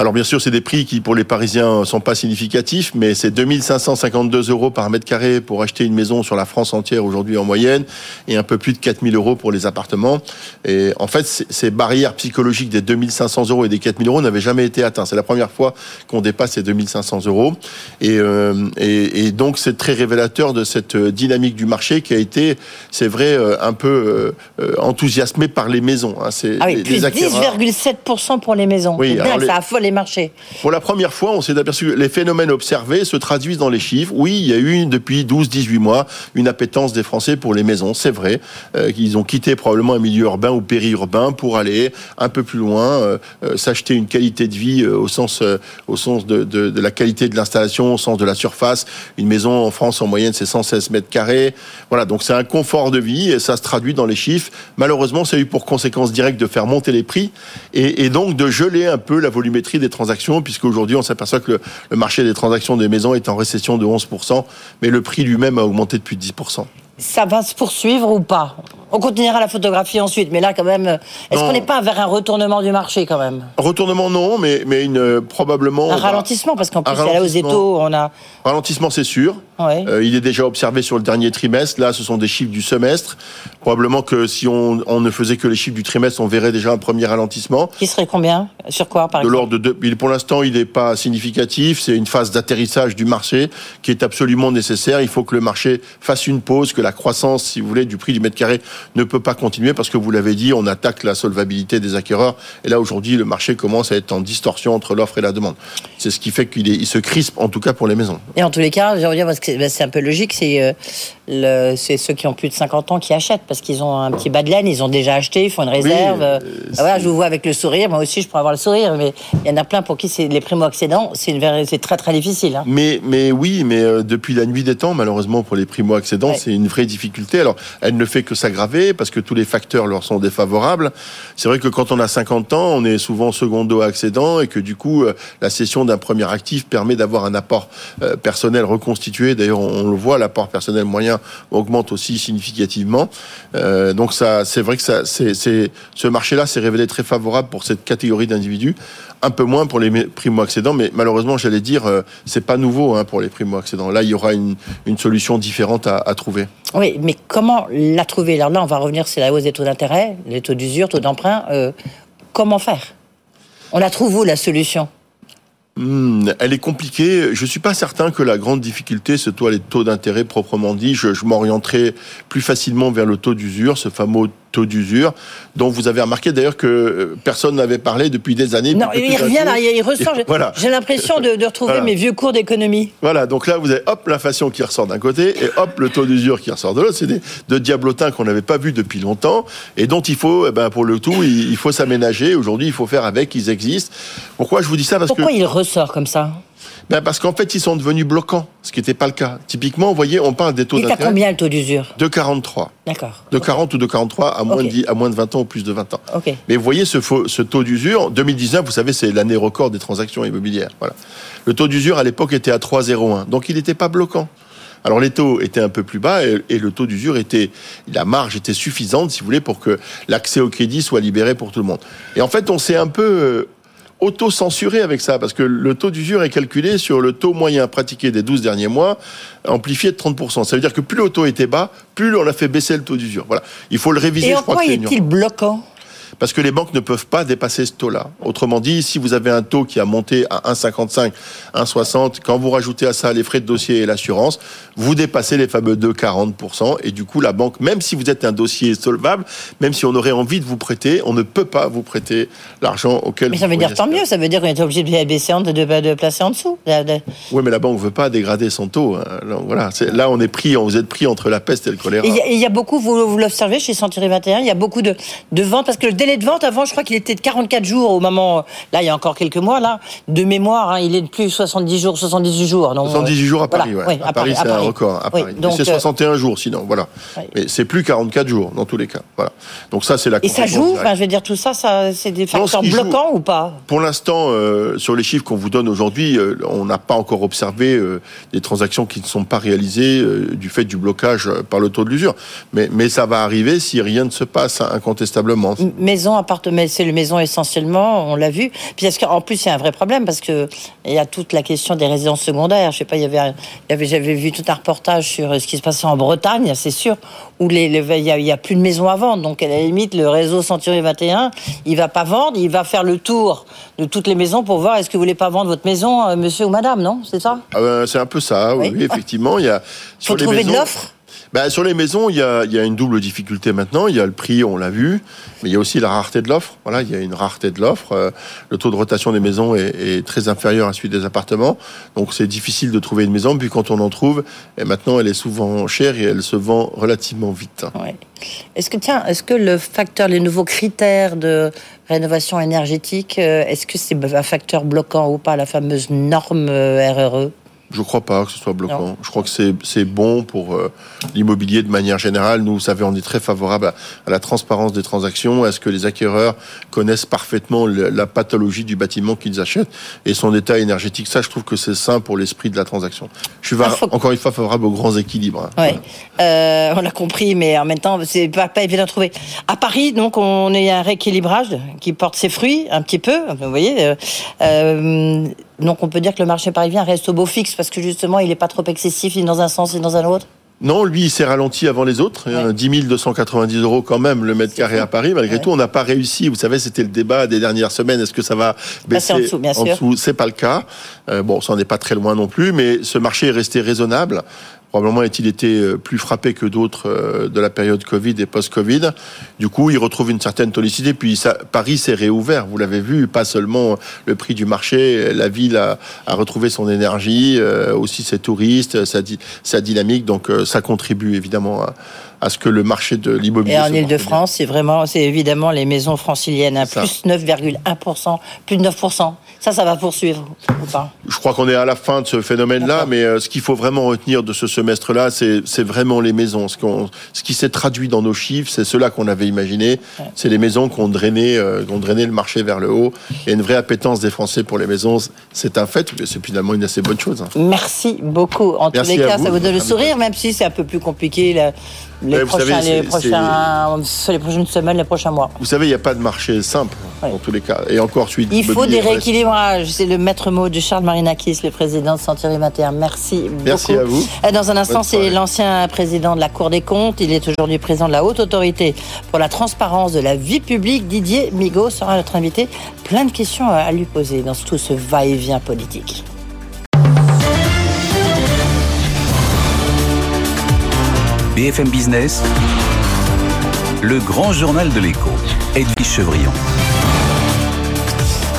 Alors bien sûr, c'est des prix qui pour les Parisiens sont pas significatifs, mais c'est 2552 euros par mètre carré pour acheter une maison sur la France entière aujourd'hui en moyenne, et un peu plus de 4000 euros pour les appartements. Et en fait, ces barrières psychologiques des 2500 euros et des 4000 euros n'avaient jamais été atteintes. C'est la première fois qu'on dépasse ces 2500 euros. Et, euh, et, et donc c'est très révélateur de cette dynamique du marché qui a été, c'est vrai, euh, un peu euh, enthousiasmé par les maisons. Hein. C'est ah oui, plus 10,7% pour les maisons. Oui, alors ça affole marchés. Pour la première fois, on s'est aperçu que les phénomènes observés se traduisent dans les chiffres. Oui, il y a eu depuis 12-18 mois une appétence des Français pour les maisons, c'est vrai, euh, qu'ils ont quitté probablement un milieu urbain ou périurbain pour aller un peu plus loin, euh, euh, s'acheter une qualité de vie euh, au sens, au sens de la qualité de l'installation, au sens de la surface. Une maison en France, en moyenne, c'est 116 mètres carrés. Voilà, donc c'est un confort de vie et ça se traduit dans les chiffres. Malheureusement, ça a eu pour conséquence directe de faire monter les prix et, et donc de geler un peu la volumétrie des transactions, puisque aujourd'hui on s'aperçoit que le, le marché des transactions des maisons est en récession de 11%, mais le prix lui-même a augmenté depuis 10%. Ça va se poursuivre ou pas? On continuera la photographie ensuite, mais là quand même, est-ce qu'on n'est pas vers un retournement du marché quand même? Retournement non, mais, mais une, euh, probablement... Un va- ralentissement, parce qu'en plus, il y a la hausse des ralentissement. taux, on a... Ralentissement, c'est sûr. Ouais. Euh, il est déjà observé sur le dernier trimestre. Là, ce sont des chiffres du semestre. Probablement que si on, on ne faisait que les chiffres du trimestre, on verrait déjà un premier ralentissement. Qui serait combien Sur quoi, par De exemple l'ordre de deux. il- Pour l'instant, il n'est pas significatif. C'est une phase d'atterrissage du marché qui est absolument nécessaire. Il faut que le marché fasse une pause, que la croissance, si vous voulez, du prix du mètre carré ne peut pas continuer parce que vous l'avez dit, on attaque la solvabilité des acquéreurs. Et là, aujourd'hui, le marché commence à être en distorsion entre l'offre et la demande. C'est ce qui fait qu'il se crispe, en tout cas pour les maisons. Et en tous les cas, je ben, c'est un peu logique, c'est euh, le- c'est ceux qui ont plus de 50 ans qui achètent, parce qu'ils ont un petit bas de laine, ils ont déjà acheté, ils font une réserve. euh, euh, ah, voilà, je vous vois avec le sourire, moi aussi je pourrais avoir le sourire, mais il y en a plein pour qui c'est les primo-accédants, c'est une véri- c'est très très difficile. hein. Mais, mais oui, mais euh, depuis la nuit des temps, malheureusement pour les primo-accédants, Ouais. c'est une vraie difficulté. Alors, elle ne fait que s'aggraver parce que tous les facteurs leur sont défavorables. C'est vrai que quand on a 50 ans, on est souvent secondo-accédant et que du coup, euh, la cession d'un premier actif permet d'avoir un apport personnel reconstitué. D'ailleurs, on, on le voit, l'apport personnel moyen augmente aussi significativement. Euh, donc, ça, c'est vrai que ça, c'est, ce marché-là s'est révélé très favorable pour cette catégorie d'individus un peu moins pour les mé- primo-accédants, mais malheureusement, j'allais dire, euh, c'est pas nouveau hein, pour les primo-accédants. Là, il y aura une, solution différente à, trouver. Oui, mais comment la trouver? Là, on va revenir, c'est la hausse des taux d'intérêt, les taux d'usure, taux d'emprunt. euh, comment faire? On la trouve où la solution? Hmm, elle est compliquée. Je suis pas certain que la grande difficulté ce soit les taux d'intérêt proprement dit. Je, je m'orienterai plus facilement vers le taux d'usure, ce fameux taux d'usure, dont vous avez remarqué d'ailleurs que euh, personne n'avait parlé depuis des années. Non, il revient là, il ressort. J'ai Voilà. j'ai l'impression de, de retrouver Voilà. mes vieux cours d'économie. Voilà, donc là, vous avez hop l'inflation qui ressort d'un côté et hop le taux d'usure qui ressort de l'autre. C'est des de diablotins qu'on n'avait pas vus depuis longtemps et dont il faut, eh ben, pour le tout, il, il faut s'aménager. Aujourd'hui, il faut faire avec. Ils existent. Pourquoi je vous dis ça? Parce Pourquoi que il ressort comme ça? Ben, parce qu'en fait, ils sont devenus bloquants, ce qui n'était pas le cas. Typiquement, vous voyez, on parle des taux Il est à d'intérêt combien le taux d'usure? De 43, D'accord. de 40 ou de 43 à moins, de 10 à moins de 20 ans ou plus de 20 ans. Ok. Mais vous voyez ce, faux- ce taux d'usure, 2019, vous savez, c'est l'année record des transactions immobilières. Voilà. Le taux d'usure à l'époque était à 3,01, donc il n'était pas bloquant. Alors les taux étaient un peu plus bas et, et le taux d'usure était, la marge était suffisante, si vous voulez, pour que l'accès au crédit soit libéré pour tout le monde. Et en fait, on s'est un peu euh, auto-censuré avec ça, parce que le taux d'usure est calculé sur le taux moyen pratiqué des 12 derniers mois, amplifié de 30%. Ça veut dire que plus le taux était bas, plus on a fait baisser le taux d'usure. Voilà. Il faut le réviser, Et je en crois quoi est-il bloquant? Parce que les banques ne peuvent pas dépasser ce taux-là. Autrement dit, si vous avez un taux qui a monté à 1,55, 1,60, quand vous rajoutez à ça les frais de dossier et l'assurance, vous dépassez les fameux 2,40%. Et du coup, la banque, même si vous êtes un dossier solvable, même si on aurait envie de vous prêter, on ne peut pas vous prêter l'argent auquel Mais vous ça veut dire tant mieux, ça veut dire qu'on est obligé de baisser, de, de, de placer en dessous. De- de- Oui, mais la banque ne veut pas dégrader son taux. hein. Alors, voilà, là, on est pris, vous êtes pris entre la peste et le choléra. Il y, a- il y a beaucoup, vous, vous l'observez chez Century 21, il y a beaucoup de, de ventes, parce que le délai de vente, avant, je crois qu'il était de 44 jours au moment, là, il y a encore quelques mois, là, de mémoire, hein, il est de plus 70 jours, 78 jours. Donc, 78 jours à voilà, Paris, ouais. oui, à, Paris, c'est un record. Oui. Mais c'est euh, 61 jours, sinon, voilà. Mais c'est plus 44 jours, dans tous les cas. Voilà. Donc ça, c'est la Et ça joue, enfin, je veux dire, tout ça, ça c'est des Non, facteurs joue- bloquants ou pas? Pour l'instant, euh, sur les chiffres qu'on vous donne aujourd'hui, euh, on n'a pas encore observé euh, des transactions qui ne sont pas réalisées euh, du fait du blocage euh, par le taux de l'usure. Mais, mais ça va arriver si rien ne se passe, hein, incontestablement. M- Maison, appartement, c'est le maison essentiellement, on l'a vu. Puis parce qu'en plus, il y a un vrai problème parce que il y a toute la question des résidences secondaires. Je sais pas, il y avait, y j'avais vu tout un reportage sur euh, ce qui se passait en Bretagne, c'est sûr, où les, les- il y, a, il y a plus de maisons à vendre. Donc à la limite, le réseau Century 21, il va pas vendre, il va faire le tour de toutes les maisons pour voir est-ce que vous voulez pas vendre votre maison, euh, monsieur ou madame, non? C'est ça? Ah ben, c'est un peu ça, oui, effectivement. Il y a, Faut sur les trouver de maisons- l'offre? Bah, sur les maisons, il y, a, une double difficulté maintenant. Il y a le prix, on l'a vu, mais il y a aussi la rareté de l'offre. Voilà, il y a une rareté de l'offre. Euh, le taux de rotation des maisons est, très inférieur à celui des appartements. Donc c'est difficile de trouver une maison. Puis quand on en trouve, et maintenant elle est souvent chère et elle se vend relativement vite. Est-ce que tiens, est-ce que le facteur, les nouveaux critères de rénovation énergétique, euh, est-ce que c'est un facteur bloquant ou pas la fameuse norme euh, RRE Je crois pas que ce soit bloquant. Je crois que c'est c'est bon pour euh, l'immobilier de manière générale. Nous, vous savez, on est très favorable à, à la transparence des transactions, à ce que les acquéreurs connaissent parfaitement le- la pathologie du bâtiment qu'ils achètent et son état énergétique. Ça, je trouve que c'est sain pour l'esprit de la transaction. Je suis Ah, faut- encore une fois favorable aux grands équilibres. hein. Oui, euh, on l'a compris, mais en même temps, c'est pas, pas évident à trouver. À Paris, donc, on est un rééquilibrage qui porte ses fruits un petit peu. Vous voyez, euh, euh, donc on peut dire que le marché parisien reste au beau fixe parce que justement, il n'est pas trop excessif ni dans un sens ni dans un autre. Non, lui, il s'est ralenti avant les autres. Ouais. 10 290 euros quand même le mètre carré à Paris. Malgré Ouais. tout, on n'a pas réussi. Vous savez, c'était le débat des dernières semaines. Est-ce que ça va baisser en dessous, bien sûr. dessous? C'est pas le cas. Euh, bon, ça n'est pas très loin non plus, mais ce marché est resté raisonnable. Probablement a-t-il été euh, plus frappé que d'autres euh, de la période Covid et post-Covid. Du coup, il retrouve une certaine tonicité. Puis ça, Paris s'est réouvert. Vous l'avez vu, pas seulement le prix du marché. La ville a, a retrouvé son énergie, euh, aussi ses touristes, sa, dynamique. Donc euh, ça contribue évidemment à, à ce que le marché de l'immobilier. Et en Ile-de-France, c'est vraiment, c'est évidemment les maisons franciliennes, hein, Ça. plus 9,1%, plus de 9%. Ça, ça va poursuivre ou pas Je crois qu'on est à la fin de ce phénomène-là, mais euh, ce qu'il faut vraiment retenir de ce semestre-là, c'est vraiment les maisons. Ce, qui s'est traduit dans nos chiffres, c'est cela qu'on avait imaginé. C'est les maisons qui ont, drainé, euh, qui ont drainé le marché vers le haut. Il y a une vraie appétence des Français pour les maisons. C'est un fait, mais c'est finalement une assez bonne chose. hein. Merci beaucoup. En Merci tous les cas, vous. ça vous donne le sourire, même si c'est un peu plus compliqué là, les, Ouais, prochains, savez, les, prochains, les prochaines semaines, les prochains mois. Vous savez, il n'y a pas de marché simple, Ouais. dans tous les cas. Et encore, de Il faut des rééquilibrages. C'est le maître mot de Charles Marinakis, le président de Sentieri Mater. Merci Merci beaucoup. à vous. Euh, Dans un instant, c'est l'ancien président de la Cour des comptes. Il est aujourd'hui président de la Haute Autorité pour la transparence de la vie publique. Didier Migaud sera notre invité. Plein de questions à lui poser dans tout ce va-et-vient politique. BFM Business, le grand journal de l'écho, Edwige Chevrillon.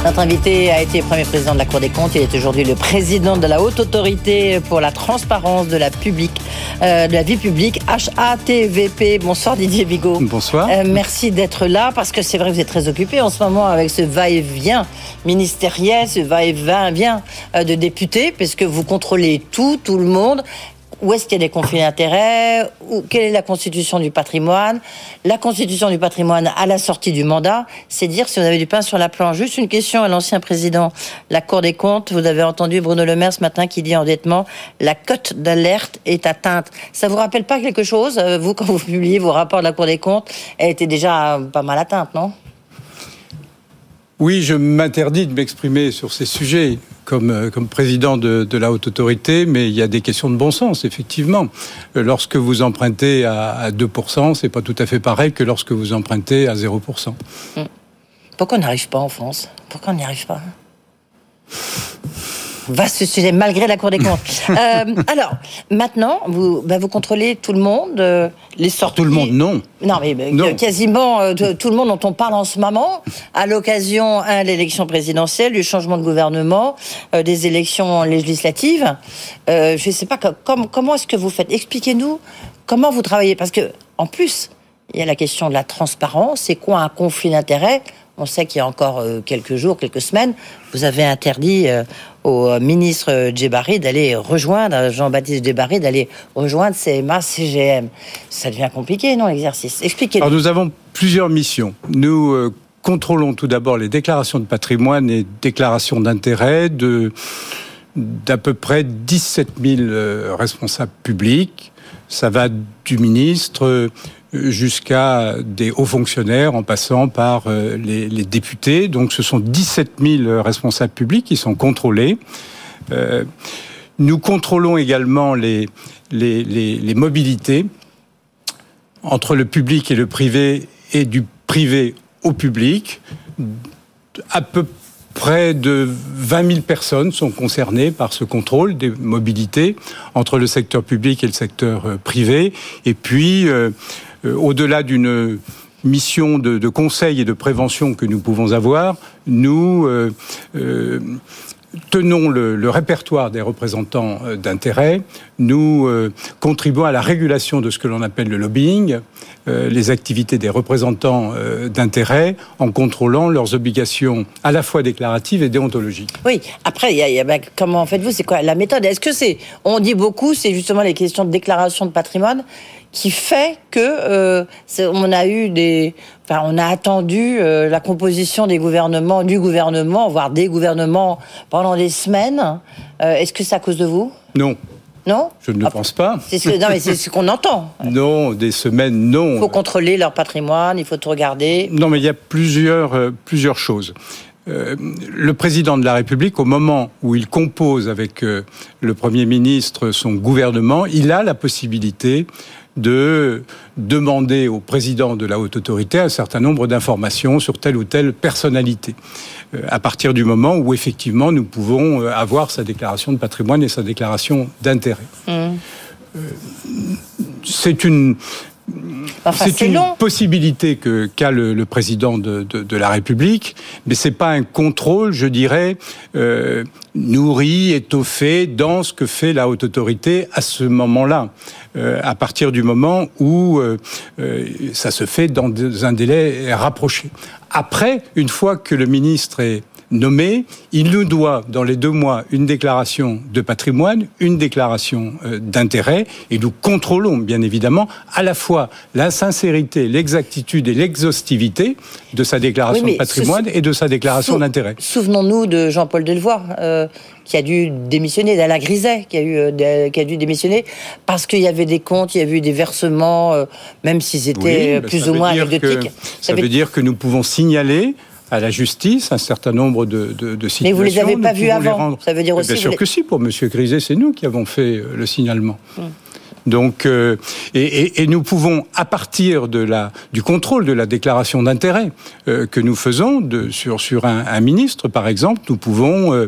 Notre invité a été premier président de la Cour des comptes. Il est aujourd'hui le président de la Haute Autorité pour la transparence de la, publique, euh, de la vie publique, HATVP. Bonsoir Didier Bigot. Bonsoir. Euh, merci d'être là parce que c'est vrai que vous êtes très occupé en ce moment avec ce va-et-vient ministériel, ce va-et-vient euh, de députés, parce que vous contrôlez tout, tout le monde. Où est-ce qu'il y a des conflits d'intérêts Quelle est la constitution du patrimoine La constitution du patrimoine à la sortie du mandat, c'est dire si vous avez du pain sur la planche. Juste une question à l'ancien président de la Cour des comptes. Vous avez entendu Bruno Le Maire ce matin qui dit endettement, la cote d'alerte est atteinte. Ça vous rappelle pas quelque chose euh, Vous, quand vous publiez vos rapports de la Cour des comptes, elle était déjà euh, pas mal atteinte, non? Oui, je m'interdis de m'exprimer sur ces sujets comme, euh, comme président de, la haute autorité, mais il y a des questions de bon sens, effectivement. Euh, Lorsque vous empruntez à, à 2%, c'est pas tout à fait pareil que lorsque vous empruntez à 0%. Pourquoi on n'arrive pas en France? Pourquoi on n'y arrive pas? Vaste sujet, malgré la Cour des comptes. Euh, alors, maintenant, vous, bah, vous contrôlez tout le monde, euh, les sorties. Tout le monde, non. Non, mais Non. quasiment euh, tout le monde dont on parle en ce moment, à l'occasion un, de l'élection présidentielle, du changement de gouvernement, euh, des élections législatives. Euh, je ne sais pas co- comme- comment est-ce que vous faites? Expliquez-nous comment vous travaillez, parce que en plus, il y a la question de la transparence. C'est quoi un conflit d'intérêts? On sait qu'il y a encore euh, quelques jours, quelques semaines, vous avez interdit au ministre Djebari d'aller rejoindre, Jean-Baptiste Djebari, d'aller rejoindre CMA, CGM. Ça devient compliqué, non, l'exercice? Expliquez-nous. Alors nous avons plusieurs missions. Nous euh, contrôlons tout d'abord les déclarations de patrimoine et déclarations d'intérêt de d'à peu près 17 000 euh, responsables publics. Ça va du ministre jusqu'à des hauts fonctionnaires en passant par euh, les, députés. Donc ce sont 17 000 responsables publics qui sont contrôlés. Euh, nous contrôlons également les, les, mobilités entre le public et le privé et du privé au public. À peu près de 20 000 personnes sont concernées par ce contrôle des mobilités entre le secteur public et le secteur euh, privé. Et puis, au-delà d'une mission de, conseil et de prévention que nous pouvons avoir, nous euh, euh, tenons le, répertoire des représentants d'intérêt, nous euh, contribuons à la régulation de ce que l'on appelle le lobbying, euh, les activités des représentants euh, d'intérêt, en contrôlant leurs obligations à la fois déclaratives et déontologiques. Oui, après, y a, y a, bah, comment faites-vous? C'est quoi la méthode? Est-ce que c'est, on dit beaucoup, c'est justement les questions de déclaration de patrimoine qui fait que euh, on a eu des, enfin, on a attendu euh, la composition des gouvernements, du gouvernement, voire des gouvernements pendant des semaines. Euh, Est-ce que c'est à cause de vous? Non. Non Je ne ah, pense pas. Ce, non, mais c'est ce qu'on entend. non, des semaines, non. Il faut contrôler leur patrimoine, il faut tout regarder. Non, mais il y a plusieurs, euh, plusieurs choses. Euh, le président de la République, au moment où il compose avec euh, le Premier ministre son gouvernement, il a la possibilité de demander au président de la haute autorité un certain nombre d'informations sur telle ou telle personnalité. Euh, à partir du moment où effectivement nous pouvons euh, avoir sa déclaration de patrimoine et sa déclaration d'intérêt. Mmh. Euh, c'est une Enfin, c'est une long. possibilité que qu'a le, le, président de, de, de, la République, mais c'est pas un contrôle, je dirais, euh, nourri, étoffé dans ce que fait la haute autorité à ce moment-là, euh, à partir du moment où euh, ça se fait dans un délai rapproché. Après, une fois que le ministre est nommé, il nous doit dans les deux mois une déclaration de patrimoine, une déclaration euh, d'intérêt, et nous contrôlons bien évidemment à la fois la sincérité, l'exactitude et l'exhaustivité de sa déclaration oui, de patrimoine et de sa déclaration d'intérêt. Souvenons-nous de Jean-Paul Delevoye. Euh, qui a dû démissionner, d'Alain Griset qui a, eu, euh, qui a dû démissionner parce qu'il y avait des comptes, il y avait eu des versements, euh, même s'ils étaient oui, plus ou moins anecdotiques. Ça, ça veut dire que nous pouvons signaler à la justice un certain nombre de, de, de situations. Mais vous les avez pas vus avant. Ça veut dire aussi. Bien sûr les... que si. Pour Monsieur Griset, c'est nous qui avons fait euh, le signalement. Hum. Donc, euh, et, et, et, nous pouvons, à partir de la, du contrôle de la déclaration d'intérêt euh, que nous faisons de, sur, sur un, un, ministre, par exemple, nous pouvons euh,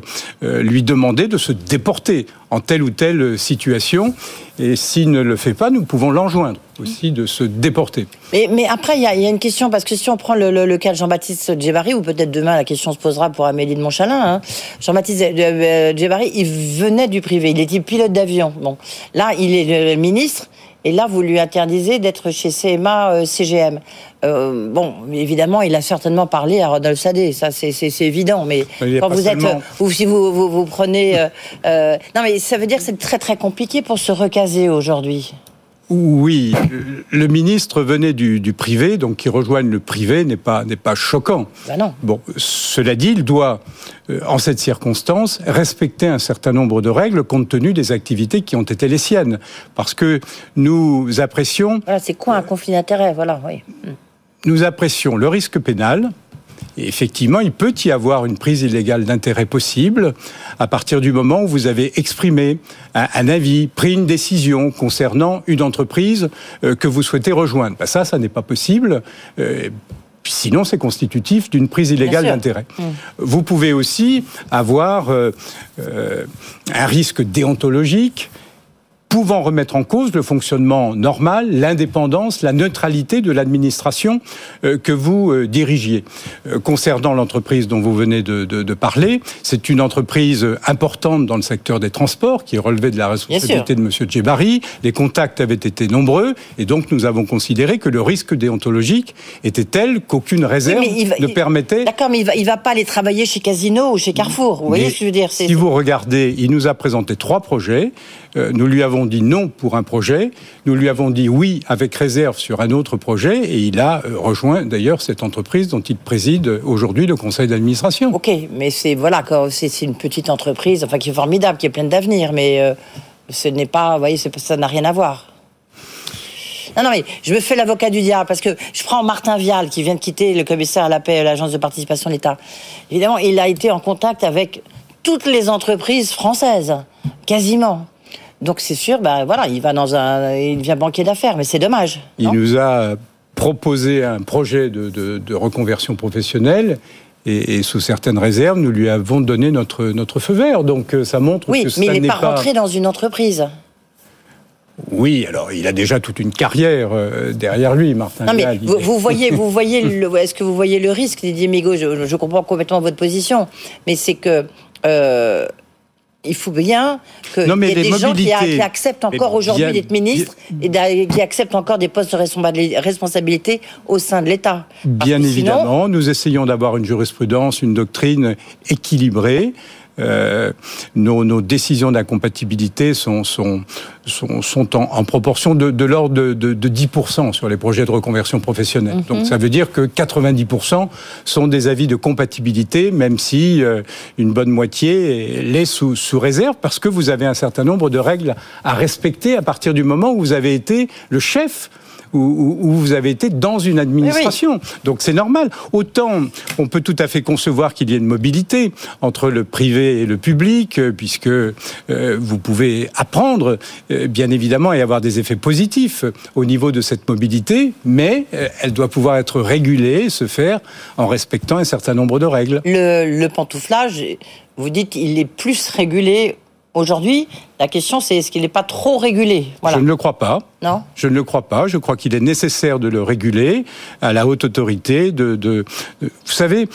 lui demander de se déporter en telle ou telle situation. Et s'il ne le fait pas, nous pouvons l'enjoindre aussi de se déporter. Mais, après, il y, a une question, parce que si on prend le, le, cas de Jean-Baptiste Djebari, ou peut-être demain la question se posera pour Amélie de Montchalin, hein, Jean-Baptiste Djebari, il venait du privé, il était pilote d'avion. Bon, là, il est ministre, et là, vous lui interdisez d'être chez CMA euh, CGM. Euh, bon, évidemment, il a certainement parlé à Rodolphe Sadé, ça c'est évident. Mais quand vous êtes, ou si vous, vous, vous prenez, euh, euh, non, mais ça veut dire que c'est très très compliqué pour se recaser aujourd'hui. Oui, le ministre venait du, du, privé, donc qui rejoigne le privé n'est pas n'est pas choquant. Ben non. Bon, cela dit, il doit, euh, en cette circonstance, respecter un certain nombre de règles compte tenu des activités qui ont été les siennes, parce que nous apprécions. Voilà, c'est quoi un conflit d'intérêt Voilà, oui. Nous apprécions le risque pénal, et effectivement, il peut y avoir une prise illégale d'intérêt possible à partir du moment où vous avez exprimé un, un avis, pris une décision concernant une entreprise euh, que vous souhaitez rejoindre. Ben ça, ça n'est pas possible. Euh, Sinon, c'est constitutif d'une prise illégale d'intérêt. Mmh. Vous pouvez aussi avoir euh, euh, un risque déontologique pouvant remettre en cause le fonctionnement normal, l'indépendance, la neutralité de l'administration euh, que vous euh, dirigiez. Euh, concernant l'entreprise dont vous venez de, de, de parler, c'est une entreprise importante dans le secteur des transports qui est relevée de la responsabilité de M. Djebari. Les contacts avaient été nombreux et donc nous avons considéré que le risque déontologique était tel qu'aucune réserve oui, va, ne permettait. D'accord, mais il va, il va pas aller travailler chez Casino ou chez Carrefour. Vous mais voyez ce que je veux dire Si vous regardez, il nous a présenté trois projets. Euh, nous lui avons dit non pour un projet, nous lui avons dit oui avec réserve sur un autre projet, et il a euh, rejoint d'ailleurs cette entreprise dont il préside aujourd'hui le conseil d'administration. Ok, mais c'est voilà, c'est une petite entreprise, enfin qui est formidable, qui est pleine d'avenir, mais euh, ce n'est pas, vous voyez, ça n'a rien à voir. Non, non, mais je me fais l'avocat du diable parce que je prends Martin Vial qui vient de quitter le commissaire à la paix, l'agence de participation de l'État. Évidemment, il a été en contact avec toutes les entreprises françaises, quasiment. Donc c'est sûr, ben voilà, il va dans un, il devient banquier d'affaires, mais c'est dommage. Il nous a proposé un projet de, de, de, reconversion professionnelle. et, et, sous certaines réserves, nous lui avons donné notre, notre feu vert. Donc ça montre oui, que ça mais il n'est pas, pas rentré dans une entreprise. Oui, alors il a déjà toute une carrière euh, derrière lui, Martin. Non, mais vous, vous, voyez, vous voyez, est-ce que vous voyez le risque, Didier Migaud je, je, comprends complètement votre position, mais c'est que euh, il faut bien qu'il y ait des gens qui, qui, acceptent encore aujourd'hui d'être ministres et qui acceptent encore des postes de responsabilité au sein de l'État. Bien évidemment, nous essayons d'avoir une jurisprudence, une doctrine équilibrée. Euh, nos, nos, décisions d'incompatibilité sont, sont, sont, sont en, en, proportion de, de l'ordre de, de, de, 10% sur les projets de reconversion professionnelle. Mm -hmm. Donc ça veut dire que 90% sont des avis de compatibilité, même si euh, une bonne moitié l'est sous, sous réserve, parce que vous avez un certain nombre de règles à respecter à partir du moment où vous avez été le chef où, où, vous avez été dans une administration. Oui, oui. Donc c'est normal. Autant on peut tout à fait concevoir qu'il y ait une mobilité entre le privé et le public, euh, puisque euh, vous pouvez apprendre, euh, bien évidemment, et avoir des effets positifs au niveau de cette mobilité, mais euh, elle doit pouvoir être régulée, se faire en respectant un certain nombre de règles. Le, le pantouflage, vous dites, il est plus régulé Aujourd'hui, la question c'est est-ce qu'il n'est pas trop régulé? Voilà. Je ne le crois pas. Non? Je ne le crois pas. Je crois qu'il est nécessaire de le réguler à la haute autorité. De, de, de... Vous savez,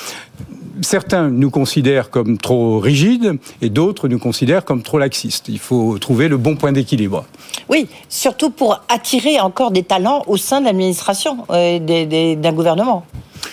certains nous considèrent comme trop rigides et d'autres nous considèrent comme trop laxistes. Il faut trouver le bon point d'équilibre. Oui, surtout pour attirer encore des talents au sein de l'administration euh, d'un gouvernement.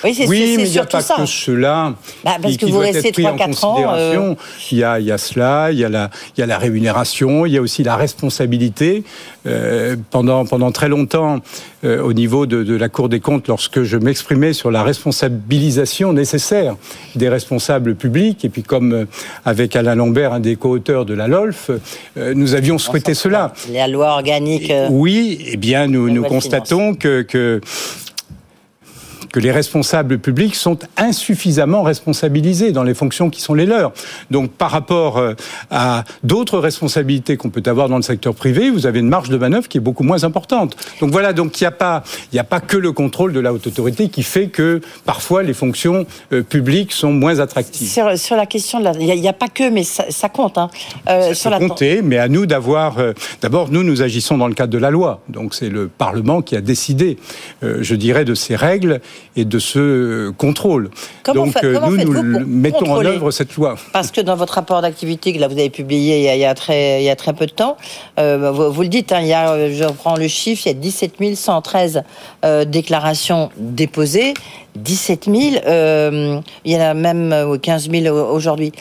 Oui, c'est oui, mais il n'y a pas ça. que cela bah, parce qui, que vous doit restez être pris en 3, considération. Ans, euh... il, y a, il y a cela, il y a la, il y a la rémunération, il y a aussi la responsabilité. Euh, pendant, pendant très longtemps, euh, au niveau de, de, la Cour des comptes, lorsque je m'exprimais sur la responsabilisation nécessaire des responsables publics, et puis comme euh, avec Alain Lambert, un des co-auteurs de la LOLF, nous avions souhaité cela. La loi organique. Oui, eh bien, nous, nous constatons que, que que les responsables publics sont insuffisamment responsabilisés dans les fonctions qui sont les leurs. Donc par rapport euh, à d'autres responsabilités qu'on peut avoir dans le secteur privé, vous avez une marge de manœuvre qui est beaucoup moins importante. Donc voilà, donc il n'y a pas il n'y a pas que le contrôle de la haute autorité qui fait que parfois les fonctions euh, publiques sont moins attractives. Sur, sur la question de la il n'y a, a, pas que mais ça, ça compte hein. Euh, ça sur la compter, mais à nous d'avoir euh, d'abord nous nous agissons dans le cadre de la loi. Donc c'est le Parlement qui a décidé euh, je dirais de ces règles et de ce contrôle. Comment Donc fait, nous, nous mettons en œuvre cette loi. Parce que dans votre rapport d'activité que là vous avez publié il y a, il y a, très, il y a très peu de temps, euh, vous, vous, le dites, hein, il y a, je reprends le chiffre, il y a 17 113 euh, déclarations déposées, 17 000, euh, il y en a même 15 000 aujourd'hui.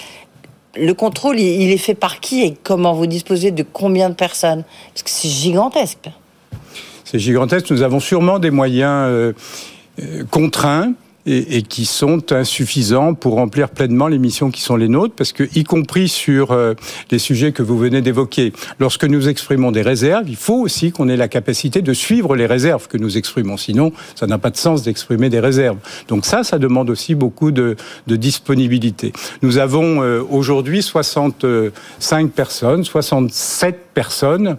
Le contrôle, il est fait par qui et comment vous disposez de combien de personnes? Parce que c'est gigantesque. C'est gigantesque. Nous avons sûrement des moyens euh, contraints et, et, qui sont insuffisants pour remplir pleinement les missions qui sont les nôtres, parce que, y compris sur euh, les sujets que vous venez d'évoquer, lorsque nous exprimons des réserves, il faut aussi qu'on ait la capacité de suivre les réserves que nous exprimons. Sinon, ça n'a pas de sens d'exprimer des réserves. Donc ça, ça demande aussi beaucoup de, de disponibilité. Nous avons euh, aujourd'hui 65 personnes, 67 personnes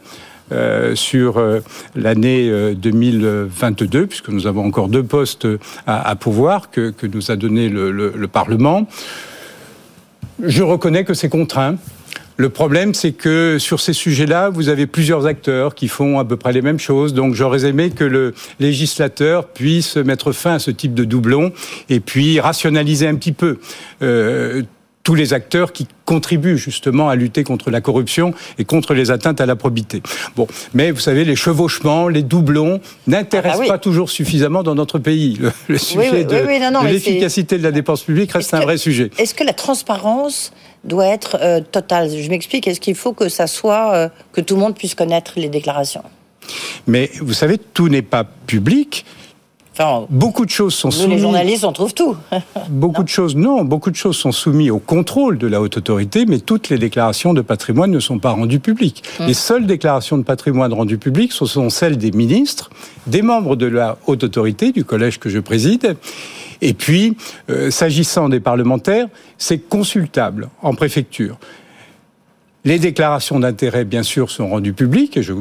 euh, sur euh, l'année euh, 2022, puisque nous avons encore deux postes à, pouvoir que, nous a donné le, le, le Parlement. Je reconnais que c'est contraint. Le problème, c'est que sur ces sujets-là, vous avez plusieurs acteurs qui font à peu près les mêmes choses. Donc, j'aurais aimé que le législateur puisse mettre fin à ce type de doublon et puis rationaliser un petit peu euh, tous les acteurs qui contribuent justement à lutter contre la corruption et contre les atteintes à la probité. Bon, mais vous savez, les chevauchements, les doublons n'intéressent ah bah oui. pas toujours suffisamment dans notre pays. Le, le sujet oui, oui, de, de l'efficacité de la dépense publique reste un que, vrai sujet. Est-ce que la transparence doit être euh, totale? Je m'explique. Est-ce qu'il faut que ça soit euh, que tout le monde puisse connaître les déclarations? Mais vous savez, tout n'est pas public. Enfin, beaucoup de choses sont nous, soumises. les journalistes, on trouve tout. beaucoup de choses, non, beaucoup de choses sont soumises au contrôle de la haute autorité, mais toutes les déclarations de patrimoine ne sont pas rendues publiques. Mmh. Les seules déclarations de patrimoine rendues publiques, ce sont celles des ministres, des membres de la haute autorité, du collège que je préside. Et puis, euh, s'agissant des parlementaires, c'est consultable en préfecture. Les déclarations d'intérêt, bien sûr, sont rendues publiques, et je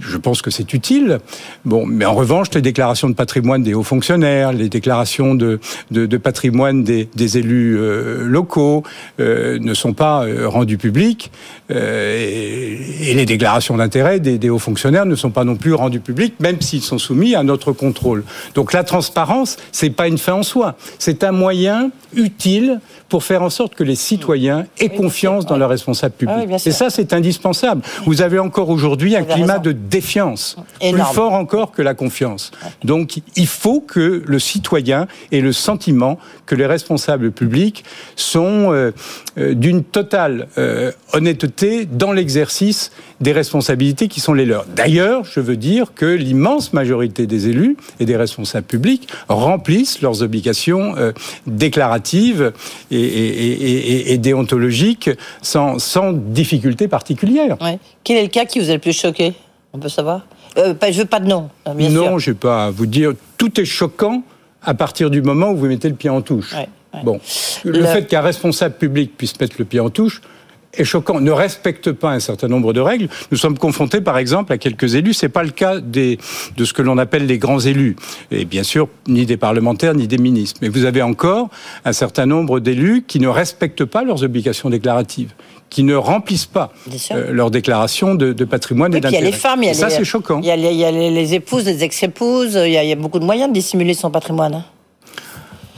je pense que c'est utile. Bon, mais en revanche, les déclarations de patrimoine des hauts fonctionnaires, les déclarations de, de, de patrimoine des, des élus euh, locaux euh, ne sont pas euh, rendues publiques euh, et, et, les déclarations d'intérêt des, des, hauts fonctionnaires ne sont pas non plus rendues publiques, même s'ils sont soumis à notre contrôle. Donc la transparence, c'est pas une fin en soi, c'est un moyen utile pour faire en sorte que les citoyens aient oui, confiance dans leurs responsables publics. Ah oui, et ça, c'est indispensable. Vous avez encore aujourd'hui un climat raison. de défiance, Énorme. plus fort encore que la confiance. Donc, il faut que le citoyen ait le sentiment que les responsables publics sont euh, euh, d'une totale euh, honnêteté dans l'exercice des responsabilités qui sont les leurs. D'ailleurs, je veux dire que l'immense majorité des élus et des responsables publics remplissent leurs obligations euh, déclaratives et, et, et, et, déontologiques sans, sans difficulté particulière. Ouais. Quel est le cas qui vous a le plus choqué? On peut savoir euh, Je veux pas de nom. Bien non, je ne vais pas vous dire. Tout est choquant à partir du moment où vous mettez le pied en touche. Ouais, ouais. Bon, le, le... fait qu'un responsable public puisse mettre le pied en touche, est choquant, ne respecte pas un certain nombre de règles. Nous sommes confrontés, par exemple, à quelques élus. C'est pas le cas des, de ce que l'on appelle les grands élus. Et bien sûr, ni des parlementaires, ni des ministres. Mais vous avez encore un certain nombre d'élus qui ne respectent pas leurs obligations déclaratives qui ne remplissent pas euh, leur déclaration de, de patrimoine oui, et d'intérêt. Il y a les femmes, il y a ça les, c'est choquant. Il y, a les, il y a les épouses, les ex-épouses, il, il, y a beaucoup de moyens de dissimuler son patrimoine.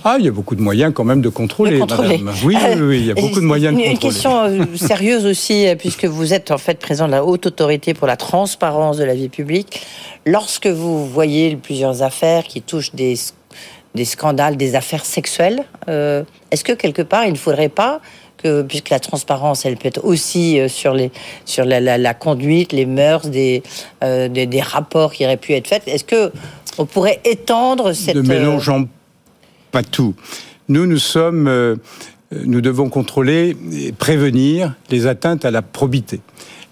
Ah, il y a beaucoup de moyens quand même de contrôler, de contrôler. madame. Oui, oui, oui, il y a beaucoup de moyens de contrôler. Une question euh, sérieuse aussi, puisque vous êtes en fait président de la haute autorité pour la transparence de la vie publique. Lorsque vous voyez plusieurs affaires qui touchent des, des scandales, des affaires sexuelles, euh, est-ce que quelque part il ne faudrait pas que, puisque la transparence, elle peut être aussi euh, sur, les, sur la, la, la conduite, les mœurs, des, euh, des, des, rapports qui auraient pu être faits. Est-ce que on pourrait étendre cette... pas tout. Nous, nous sommes... Euh, nous devons contrôler et prévenir les atteintes à la probité.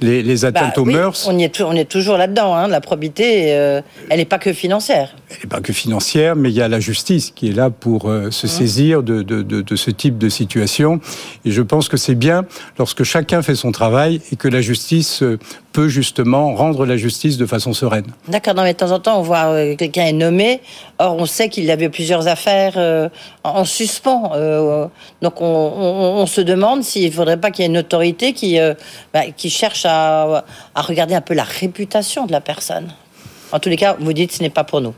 Les, les atteintes bah, aux oui, mœurs. On, y est, on est toujours là-dedans. Hein. La probité, euh, elle n'est pas que financière. Elle n'est pas que financière, mais il y a la justice qui est là pour euh, se mmh. saisir de, de, de, de, ce type de situation. Et je pense que c'est bien lorsque chacun fait son travail et que la justice peut justement rendre la justice de façon sereine. D'accord, mais de temps en temps, on voit euh, quelqu'un est nommé, or on sait qu'il avait plusieurs affaires euh, en suspens. Euh, donc on, on, on, se demande s'il ne faudrait pas qu'il y ait une autorité qui, bah, qui cherche à, à regarder un peu la réputation de la personne. En tous les cas, vous dites que ce n'est pas pour nous.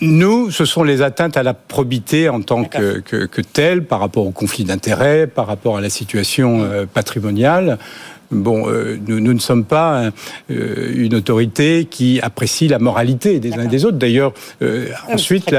Nous, ce sont les atteintes à la probité en tant que, que, que telle, par rapport au conflit d'intérêts, par rapport à la situation euh, patrimoniale. Bon, euh, nous, nous, ne sommes pas euh, une autorité qui apprécie la moralité des uns et des autres. D'ailleurs, euh, Ah, ensuite,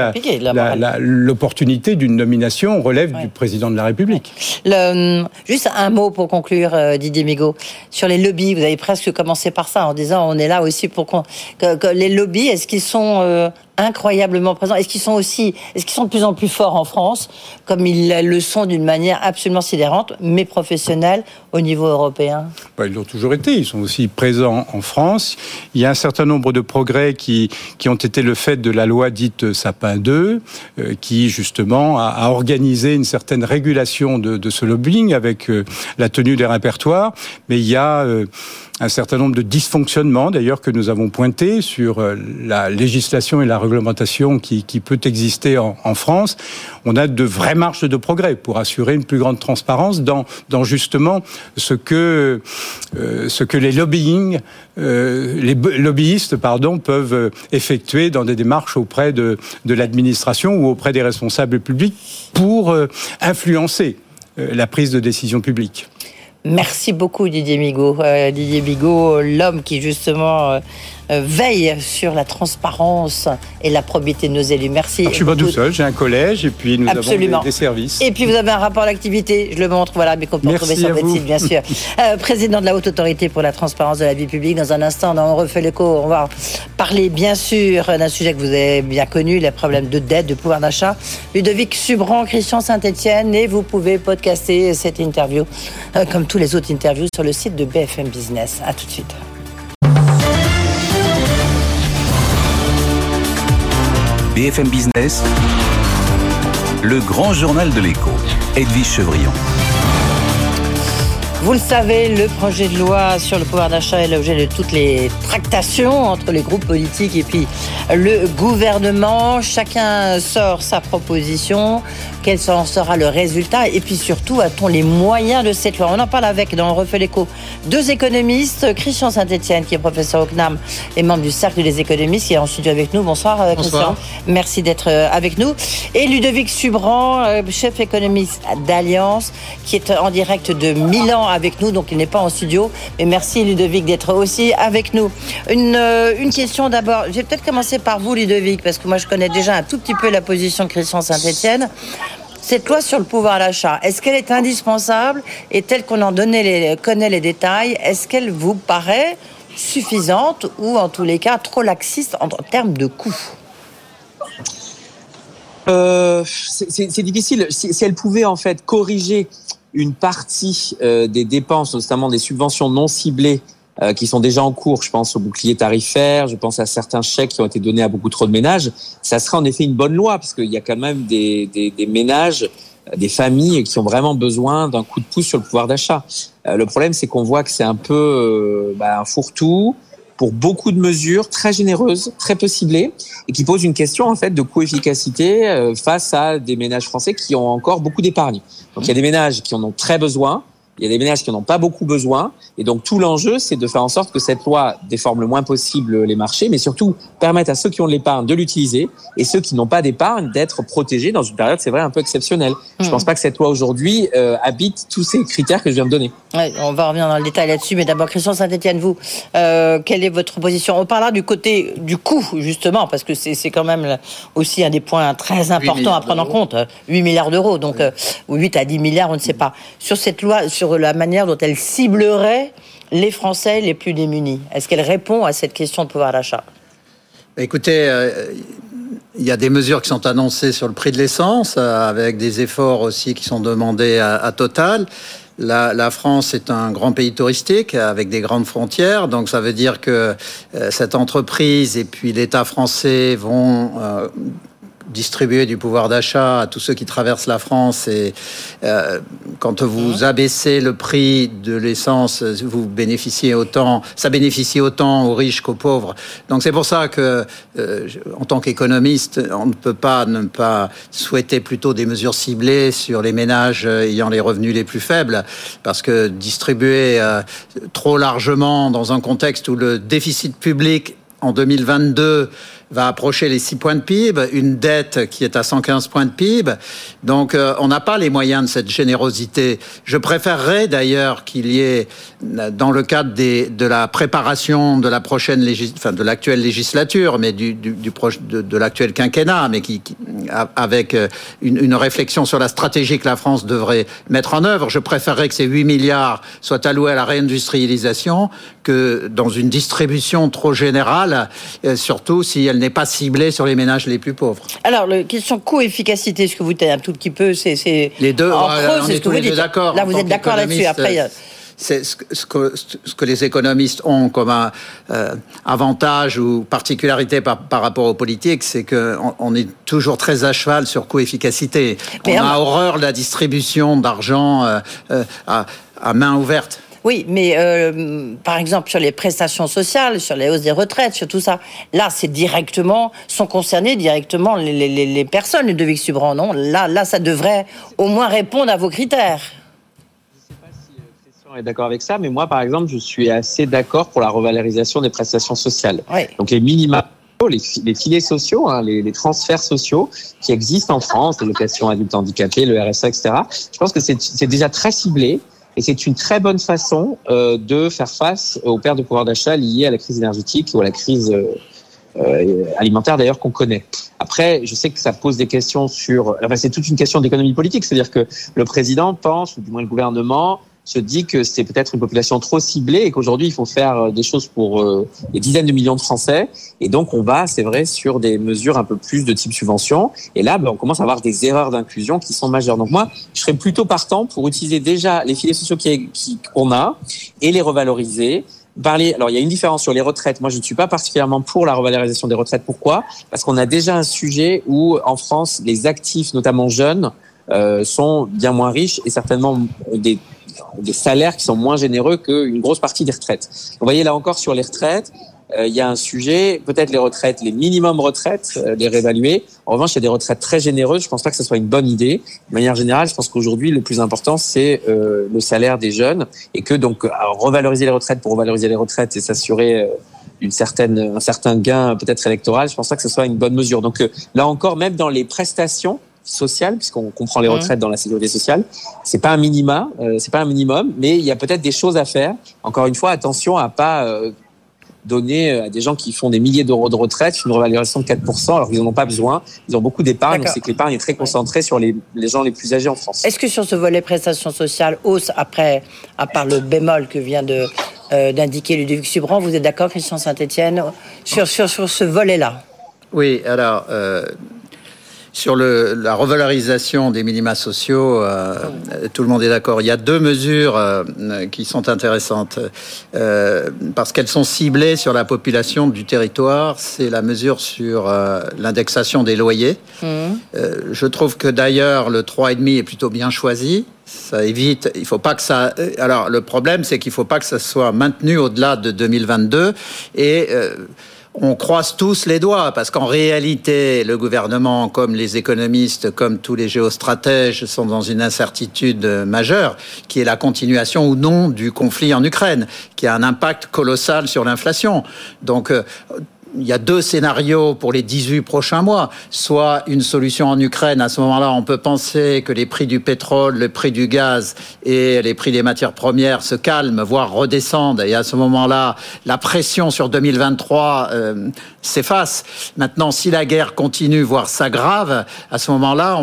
l'opportunité d'une nomination relève ouais. du président de la République. Le, juste un mot pour conclure, Didier Migaud. Sur les lobbies, vous avez presque commencé par ça en disant on est là aussi pour que, que les lobbies, est-ce qu'ils sont incroyablement présents. Est-ce qu'ils sont aussi, est-ce qu'ils sont de plus en plus forts en France, comme ils le sont d'une manière absolument sidérante, mais professionnelle au niveau européen? Bah, Ils l'ont toujours été. Ils sont aussi présents en France. Il y a un certain nombre de progrès qui, qui ont été le fait de la loi dite Sapin 2, euh, qui justement a, organisé une certaine régulation de, ce lobbying avec euh, la tenue des répertoires. Mais il y a euh, un certain nombre de dysfonctionnements, d'ailleurs, que nous avons pointés sur la législation et la réglementation qui, peut exister en, France. On a de vraies marges de progrès pour assurer une plus grande transparence dans, justement ce que, euh, ce que les lobbying, euh, les lobbyistes, pardon, peuvent effectuer dans des démarches auprès de, de l'administration ou auprès des responsables publics pour euh, influencer la prise de décision publique. Merci beaucoup Didier Migaud. Didier Migaud, l'homme qui justement veille sur la transparence et la probité de nos élus. Merci. Alors, je suis pas tout seul, j'ai un collège et puis nous Absolument. avons des, des, services. Et puis vous avez un rapport d'activité, je le montre, voilà, mais qu'on peut retrouver sur votre site, bien sûr. euh, président de la Haute Autorité pour la transparence de la vie publique. Dans un instant, on refait l'écho, on va parler bien sûr d'un sujet que vous avez bien connu, les problèmes de dette, de pouvoir d'achat. Ludovic Subran, Christian Saint-Etienne, et vous pouvez podcaster cette interview, euh, comme tous les autres interviews, sur le site de BFM Business. À tout de suite. BFM Business, le grand journal de l'écho, Edwige Chevrillon. Vous le savez, le projet de loi sur le pouvoir d'achat est l'objet de toutes les tractations entre les groupes politiques et puis le gouvernement. Chacun sort sa proposition. Quel sera le résultat? Et puis surtout, a-t-on les moyens de cette loi? On en parle avec, dans Refait l'écho, deux économistes. Christian Saint-Etienne, qui est professeur au CNAM et membre du Cercle des économistes, qui est en studio avec nous. Bonsoir, euh, Christian. Merci d'être euh, avec nous. Et Ludovic Subran, euh, chef économiste d'Alliance, qui est en direct de Milan avec nous, donc il n'est pas en studio. Mais merci Ludovic d'être aussi avec nous. Une, une question d'abord. Je vais peut-être commencer par vous, Ludovic, parce que moi je connais déjà un tout petit peu la position de Christian Saint-Etienne. Cette loi sur le pouvoir d'achat, est-ce qu'elle est indispensable et telle qu'on en les, connaît les détails, est-ce qu'elle vous paraît suffisante ou en tous les cas trop laxiste en, termes de coûts euh, C'est difficile. Si, elle pouvait en fait corriger une partie euh, des dépenses, notamment des subventions non ciblées euh, qui sont déjà en cours. Je pense au bouclier tarifaire, je pense à certains chèques qui ont été donnés à beaucoup trop de ménages. Ça serait en effet une bonne loi, parce qu'il y a quand même des, des, des ménages, euh, des familles qui ont vraiment besoin d'un coup de pouce sur le pouvoir d'achat. Le problème, c'est qu'on voit que c'est un peu bah, un fourre-tout pour beaucoup de mesures très généreuses, très peu ciblées, et qui posent une question en fait de coefficacité face à des ménages français qui ont encore beaucoup d'épargne. Donc il y a des ménages qui en ont très besoin, il y a des ménages qui n'en ont pas beaucoup besoin. Et donc, tout l'enjeu, c'est de faire en sorte que cette loi déforme le moins possible les marchés, mais surtout permette à ceux qui ont de l'épargne de l'utiliser et ceux qui n'ont pas d'épargne d'être protégés dans une période, c'est vrai, un peu exceptionnelle. Je Je hmm. pense pas que cette loi aujourd'hui euh, habite tous ces critères que je viens de donner. Ouais, on va revenir dans le détail là-dessus, mais d'abord, Christian Saint-Etienne, vous, euh, quelle est votre position? On parlera du côté du coût, justement, parce que c'est quand même aussi un des points très importants à prendre en compte. 8 milliards d'euros, donc, euh, ou 8 à 10 milliards, on ne sait pas. Sur cette loi, sur sur la manière dont elle ciblerait les Français les plus démunis. Est-ce qu'elle répond à cette question de pouvoir d'achat? Écoutez, euh, il y a des mesures qui sont annoncées sur le prix de l'essence, euh, avec des efforts aussi qui sont demandés à, Total. La, France est un grand pays touristique avec des grandes frontières, donc ça veut dire que euh, cette entreprise et puis l'État français vont distribuer du pouvoir d'achat à tous ceux qui traversent la France. Et euh, quand vous mmh. abaissez le prix de l'essence, vous bénéficiez autant, ça bénéficie autant aux riches qu'aux pauvres. Donc c'est pour ça que, euh, en tant qu'économiste, on ne peut pas ne pas souhaiter plutôt des mesures ciblées sur les ménages ayant les revenus les plus faibles, parce que distribuer euh, trop largement dans un contexte où le déficit public en 2022 va approcher les 6 points de PIB, une dette qui est à 115 points de PIB. Donc euh, on n'a pas les moyens de cette générosité. Je préférerais d'ailleurs qu'il y ait, dans le cadre des, de la préparation de la prochaine légis, enfin, de l'actuelle législature, mais du, du, du de, de l'actuel quinquennat, mais qui, avec euh, une, une, réflexion sur la stratégie que la France devrait mettre en œuvre, je préférerais que ces 8 milliards soient alloués à la réindustrialisation que dans une distribution trop générale, euh, surtout si elle n'est pas ciblée sur les ménages les plus pauvres. Alors, la question coût-efficacité, ce que vous dites un tout petit peu, c'est... Les deux, en c'est ce que vous dites. Là, vous êtes d'accord là-dessus. Après, c'est ce que, ce que, les économistes ont comme un euh, avantage ou particularité par, par rapport aux politiques, c'est qu'on on est toujours très à cheval sur coût-efficacité. On a horreur de la distribution d'argent euh, à, à main ouverte. Oui, mais euh, par exemple sur les prestations sociales, sur les hausses des retraites, sur tout ça, là c'est directement sont concernées directement les, les, les personnes de Vic Subran, non? Là, là, ça devrait au moins répondre à vos critères. Je ne sais pas si euh, Christian est d'accord avec ça, mais moi par exemple, je suis assez d'accord pour la revalorisation des prestations sociales. Donc les minima les, les, filets sociaux, hein, les, les, transferts sociaux qui existent en France, les locations adultes handicapés, le RSA, etc. Je pense que c'est déjà très ciblé. Et c'est une très bonne façon euh, de faire face aux pertes de pouvoir d'achat liées à la crise énergétique ou à la crise euh, euh alimentaire d'ailleurs qu'on connaît. Après, je sais que ça pose des questions sur... Enfin, c'est toute une question d'économie politique, c'est-à-dire que le président pense, ou du moins le gouvernement, se dit que c'est peut-être une population trop ciblée et qu'aujourd'hui il faut faire euh, des choses pour euh, des dizaines de millions de Français. Et donc on va, c'est vrai, sur des mesures un peu plus de type subvention. Et là, ben, on commence à avoir des erreurs d'inclusion qui sont majeures. Donc moi, je serais plutôt partant pour utiliser déjà les filets sociaux qu'on a et les revaloriser. Parler, alors il y a une différence sur les retraites. Moi, je ne suis pas particulièrement pour la revalorisation des retraites. Pourquoi? Parce qu'on a déjà un sujet où, en France, les actifs, notamment jeunes, euh, sont bien moins riches et certainement des des salaires qui sont moins généreux qu'une grosse partie des retraites. Vous voyez là encore sur les retraites, euh, il y a un sujet, peut-être les retraites, les minimums retraites, euh, les réévaluer. En revanche, il y a des retraites très généreuses. Je pense pas que ce soit une bonne idée. De manière générale, je pense qu'aujourd'hui, le plus important, c'est euh, le salaire des jeunes et que donc revaloriser les retraites pour revaloriser les retraites et s'assurer une certaine, un certain gain peut-être électoral. Je pense pas que ce soit une bonne mesure. Donc là encore, même dans les prestations sociales, puisqu'on comprend les retraites dans la sécurité sociale, c'est pas un minima, c'est pas un minimum, mais il y a peut-être des choses à faire. Encore une fois, attention à pas donner à des gens qui font des milliers d'euros de retraite une revalorisation de 4%, alors qu'ils n'en ont pas besoin. Ils ont beaucoup d'épargne, donc c'est que l'épargne est très concentrée sur les, les, gens les plus âgés en France. Est-ce que sur ce volet prestations sociales, hausse après, à part le bémol que vient de euh, d'indiquer Ludovic Subran, vous êtes d'accord, Christian Saint-Etienne, sur, sur, sur ce volet-là? Oui, alors, euh, sur le, la revalorisation des minima sociaux, euh, tout le monde est d'accord. Il y a deux mesures euh, qui sont intéressantes euh, parce qu'elles sont ciblées sur la population du territoire. C'est la mesure sur l'indexation des loyers. Mmh. je trouve que d'ailleurs le 3,5 est plutôt bien choisi. Ça évite. Il faut pas que ça. Alors le problème, c'est qu'il faut pas que ça soit maintenu au-delà de 2022 et on croise tous les doigts parce qu'en réalité, le gouvernement, comme les économistes, comme tous les géostratèges, sont dans une incertitude majeure, qui est la continuation ou non du conflit en Ukraine, qui a un impact colossal sur l'inflation. Donc, euh, il y a deux scénarios pour les 18 prochains mois. Soit une solution en Ukraine, à ce moment-là, on peut penser que les prix du pétrole, le prix du gaz et les prix des matières premières se calment, voire redescendent. Et à ce moment-là, la pression sur 2023 euh, s'efface. Maintenant, si la guerre continue, voire s'aggrave, à ce moment-là,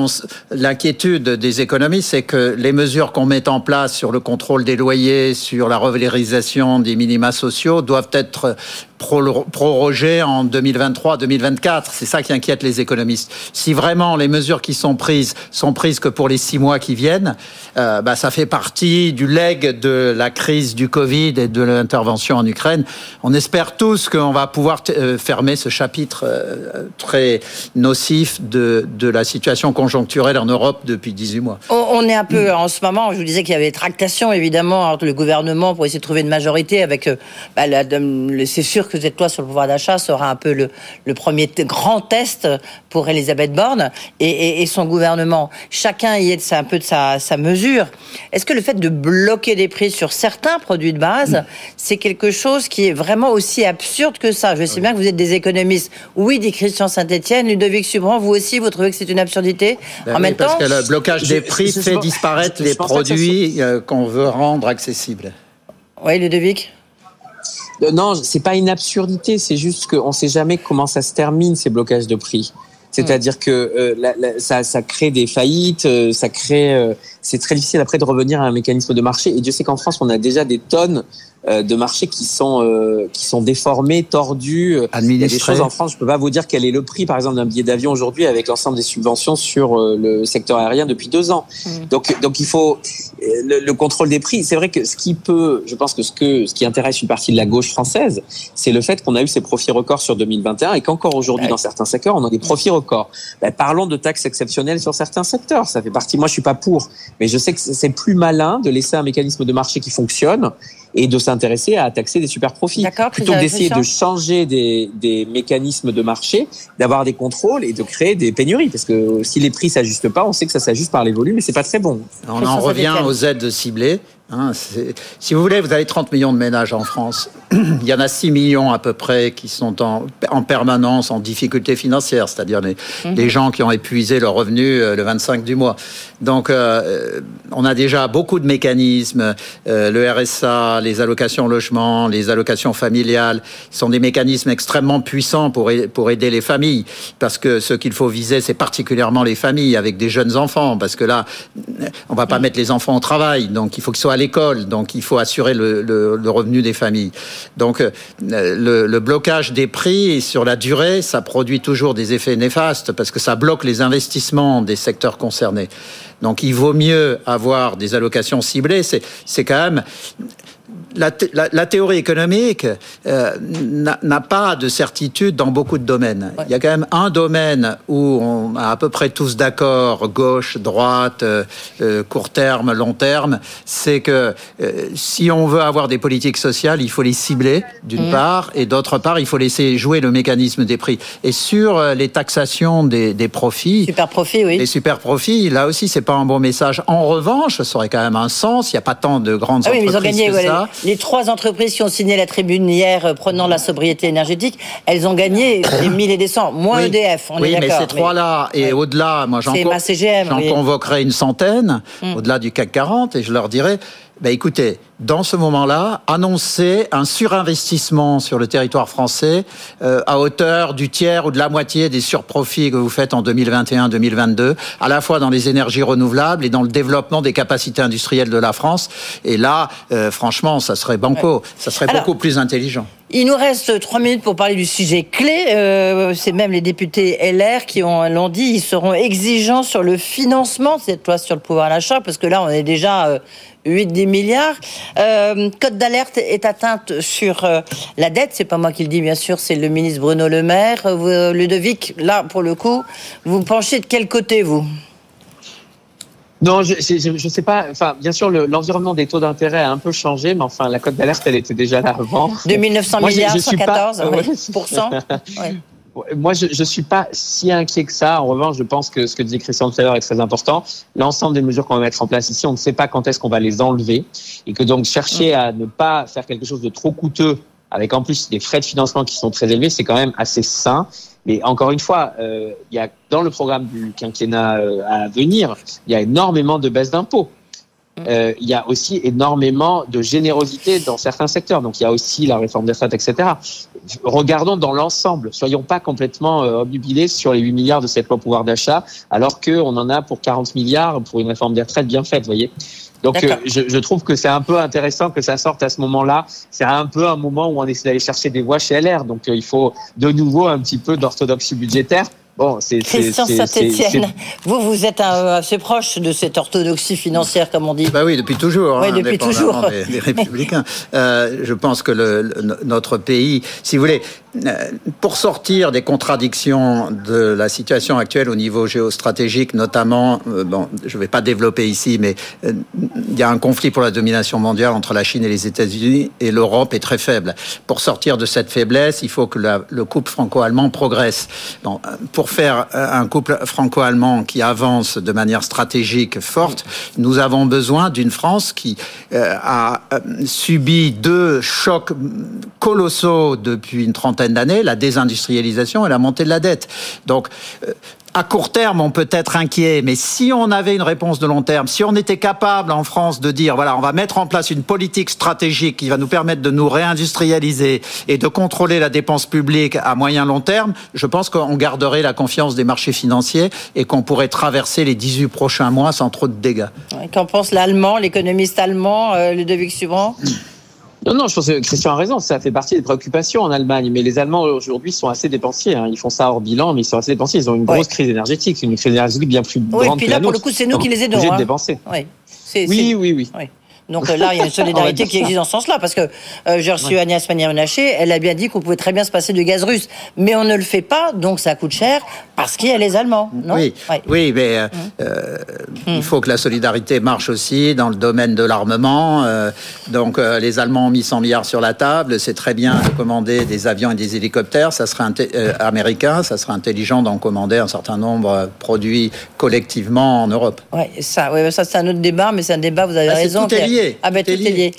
l'inquiétude des économistes, c'est que les mesures qu'on met en place sur le contrôle des loyers, sur la revalorisation des minima sociaux, doivent être prorogées en 2023-2024. C'est ça qui inquiète les économistes. Si vraiment les mesures qui sont prises sont prises que pour les six mois qui viennent, euh, bah, ça fait partie du leg de la crise du Covid et de l'intervention en Ukraine. On espère tous qu'on va pouvoir euh, fermer ce chapitre euh, très nocif de, de la situation conjoncturelle en Europe depuis 18 mois. On est un peu en ce moment, je vous disais qu'il y avait tractation évidemment entre le gouvernement pour essayer de trouver une majorité avec. Bah, c'est sûr que cette loi sur le pouvoir d'achat sera un peu le, le premier grand test pour Elisabeth Borne et, et, son gouvernement. Chacun y est un peu de sa, sa mesure. Est-ce que le fait de bloquer des prix sur certains produits de base, c'est quelque chose qui est vraiment aussi absurde que ça? Je sais bien que vous êtes des économistes oui, dit Christian Saint-Etienne. Ludovic Subran, vous aussi, vous trouvez que c'est une absurdité? Ben En même parce que le blocage des prix fait disparaître les produits euh, qu'on veut rendre accessibles. Oui, Ludovic Non, c'est pas une absurdité, c'est juste qu'on ne sait jamais comment ça se termine, ces blocages de prix. C'est-à-dire que euh, ça, ça, crée des faillites, ça crée. c'est très difficile après de revenir à un mécanisme de marché. Et Dieu sait qu'en France, on a déjà des tonnes euh, de marchés qui sont euh, qui sont déformés, tordus. Il y a des choses en France. Je peux pas vous dire quel est le prix, par exemple, d'un billet d'avion aujourd'hui avec l'ensemble des subventions sur euh, le secteur aérien depuis deux ans. Mm. Donc donc il faut le, contrôle des prix. C'est vrai que ce qui peut, je pense que ce que ce qui intéresse une partie de la gauche française, c'est le fait qu'on a eu ces profits records sur 2021 et qu'encore aujourd'hui dans certains secteurs on a des profits records. Ben, parlons de taxes exceptionnelles sur certains secteurs. Ça fait partie. Moi je suis pas pour, mais je sais que c'est plus malin de laisser un mécanisme de marché qui fonctionne et de s'intéresser à taxer des super profits. Plutôt que d'essayer de changer des, des, mécanismes de marché, d'avoir des contrôles et de créer des pénuries. Parce que si les prix s'ajustent pas, on sait que ça s'ajuste par les volumes et c'est pas très bon. On en revient aux aides ciblées. Hein, si vous voulez, vous avez 30 millions de ménages en France. Il y en a 6 millions à peu près qui sont en, en permanence en difficulté financière, c'est-à-dire les, mhm. les, gens qui ont épuisé leur revenu euh, le 25 du mois. Donc, euh, on a déjà beaucoup de mécanismes. Euh, le RSA, les allocations logement, les allocations familiales, sont des mécanismes extrêmement puissants pour, pour aider les familles. Parce que ce qu'il faut viser, c'est particulièrement les familles avec des jeunes enfants. Parce que là, on va pas mhm. mettre les enfants au travail. Donc, il faut qu'ils soient l'école, donc il faut assurer le, revenu des familles. Donc euh, le, blocage des prix sur la durée, ça produit toujours des effets néfastes parce que ça bloque les investissements des secteurs concernés. Donc il vaut mieux avoir des allocations ciblées. C'est quand même la, théorie économique euh, n'a pas de certitude dans beaucoup de domaines. Il y a quand même un domaine où on a à peu près tous d'accord, gauche, droite, euh, euh, court terme, long terme, c'est que si on veut avoir des politiques sociales, il faut les cibler d'une mmh. part, et d'autre part, il faut laisser jouer le mécanisme des prix. Et sur les taxations des, profits, super profits, oui. les super profits, là aussi, c'est pas un bon message. En revanche, ça aurait quand même un sens. Il n'y a pas tant de grandes ah entreprises que ça les trois entreprises qui ont signé la tribune hier euh, prenant la sobriété énergétique, elles ont gagné des milliers et des cents, moins EDF. On oui, mais ces trois-là, et au-delà, moi j'en convoquerai une centaine, hmm. au-delà du CAC 40, et je leur dirai, ben écoutez, dans ce moment-là, annoncer un surinvestissement sur le territoire français euh, à hauteur du tiers ou de la moitié des surprofits que vous faites en 2021-2022, à la fois dans les énergies renouvelables et dans le développement des capacités industrielles de la France. Et là, euh, franchement, ça serait banco, ça serait beaucoup plus intelligent. Il nous reste trois minutes pour parler du sujet clé. Euh, c'est même les députés LR qui ont l'ont dit, ils seront exigeants sur le financement de cette loi sur le pouvoir d'achat, parce que là, on est déjà 8-10 milliards. Euh, code d'alerte est atteinte sur euh, la dette. C'est pas moi qui le dis, bien sûr, c'est le ministre Bruno Le Maire. Vous, Ludovic, là, pour le coup, vous penchez de quel côté, vous? Non, je ne sais pas. Enfin, bien sûr, l'environnement des taux d'intérêt a un peu changé, mais enfin, la cote d'alerte, elle était déjà là avant. 2900 milliards, 114 moi, je ne suis pas si inquiet que ça. En revanche, je pense que ce que disait Christian tout à l'heure est très important. L'ensemble des mesures qu'on va mettre en place ici, on ne sait pas quand est-ce qu'on va les enlever. Et que donc, chercher à ne pas faire quelque chose de trop coûteux, avec en plus des frais de financement qui sont très élevés, c'est quand même assez sain. Mais encore une fois, euh, il y a dans le programme du quinquennat euh, à venir, il y a énormément de baisses d'impôts. Euh, il y a aussi énormément de générosité dans certains secteurs. Donc il y a aussi la réforme des retraites, etc. Regardons dans l'ensemble. Soyons pas complètement euh, obnubilés sur les 8 milliards de cette loi pouvoir d'achat, alors qu'on en a pour 40 milliards pour une réforme des retraites bien faite, voyez. Donc euh, je, je, trouve que c'est un peu intéressant que ça sorte à ce moment-là. C'est un peu un moment où on essaie d'aller chercher des voix chez LR. Donc euh, il faut de nouveau un petit peu d'orthodoxie budgétaire. Bon, c'est Christian Saint-Etienne, vous, vous êtes assez proche de cette orthodoxie financière, comme on dit. Bah oui, depuis toujours. Oui, hein, depuis toujours. Les, républicains. euh, je pense que le, notre pays, si vous voulez, euh, pour sortir des contradictions de la situation actuelle au niveau géostratégique, notamment, euh, bon, je ne vais pas développer ici, mais euh, il y a un conflit pour la domination mondiale entre la Chine et les États-Unis, et l'Europe est très faible. Pour sortir de cette faiblesse, il faut que le couple franco-allemand progresse. Bon, pour faire un couple franco-allemand qui avance de manière stratégique forte, nous avons besoin d'une France qui a subi deux chocs colossaux depuis une trentaine d'années, la désindustrialisation et la montée de la dette. Donc, euh, à court terme, on peut être inquiet, mais si on avait une réponse de long terme, si on était capable en France de dire, voilà, on va mettre en place une politique stratégique qui va nous permettre de nous réindustrialiser et de contrôler la dépense publique à moyen long terme, je pense qu'on garderait la confiance des marchés financiers et qu'on pourrait traverser les 18 prochains mois sans trop de dégâts. Qu'en pense l'allemand, l'économiste allemand, euh, Ludovic Subran non, non, je pense que Christian a raison. Ça fait partie des préoccupations en Allemagne. Mais les Allemands aujourd'hui sont assez dépensiers. Hein. Ils font ça hors bilan, mais ils sont assez dépensiers. Ils ont une grosse crise énergétique, une crise énergétique bien plus oui, grande et puis là, pour le coup, c'est nous qui les aidons. Hein. De dépenser. Oui, oui, oui, oui. Donc euh, là, il y a une solidarité qui existe dans ce sens-là, parce que euh, j'ai reçu Agnès Pannier-Runacher, elle a bien dit qu'on pouvait très bien se passer du gaz russe, mais on ne le fait pas, donc ça coûte cher, parce qu'il y a les Allemands, non? Oui, oui mais euh, hum. il faut que la solidarité marche aussi dans le domaine de l'armement. donc les Allemands ont mis 100 milliards sur la table, c'est très bien de commander des avions et des hélicoptères, ça serait américain, ça serait intelligent d'en commander un certain nombre produits collectivement en Europe. Oui, ça, ouais, ça c'est un autre débat, mais c'est un débat, vous avez ah, raison. Ah ben tout, est lié.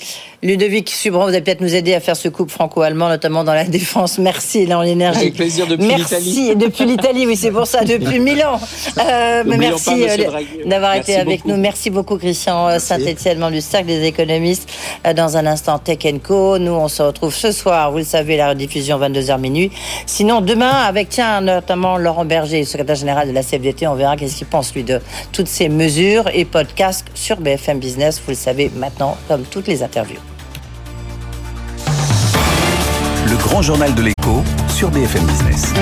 Ludovic Subran, vous allez peut-être nous aider à faire ce couple franco-allemand, notamment dans la défense. Merci, là, en énergie. Avec plaisir depuis l'Italie. Merci, depuis l'Italie, oui, c'est pour ça, depuis Milan. Euh, merci euh, d'avoir été avec nous. Merci beaucoup, Christian Saint-Etienne, membre du Cercle des économistes. Euh, dans un instant, Tech Co. Nous, on se retrouve ce soir, vous le savez, la rediffusion 22h minuit. Sinon, demain, avec, tiens, notamment Laurent Berger, secrétaire général de la CFDT, on verra qu'est-ce qu'il pense, lui, de toutes ces mesures et podcasts sur BFM Business. Vous le savez comme toutes les interviews. Le grand journal de l'écho sur BFM Business.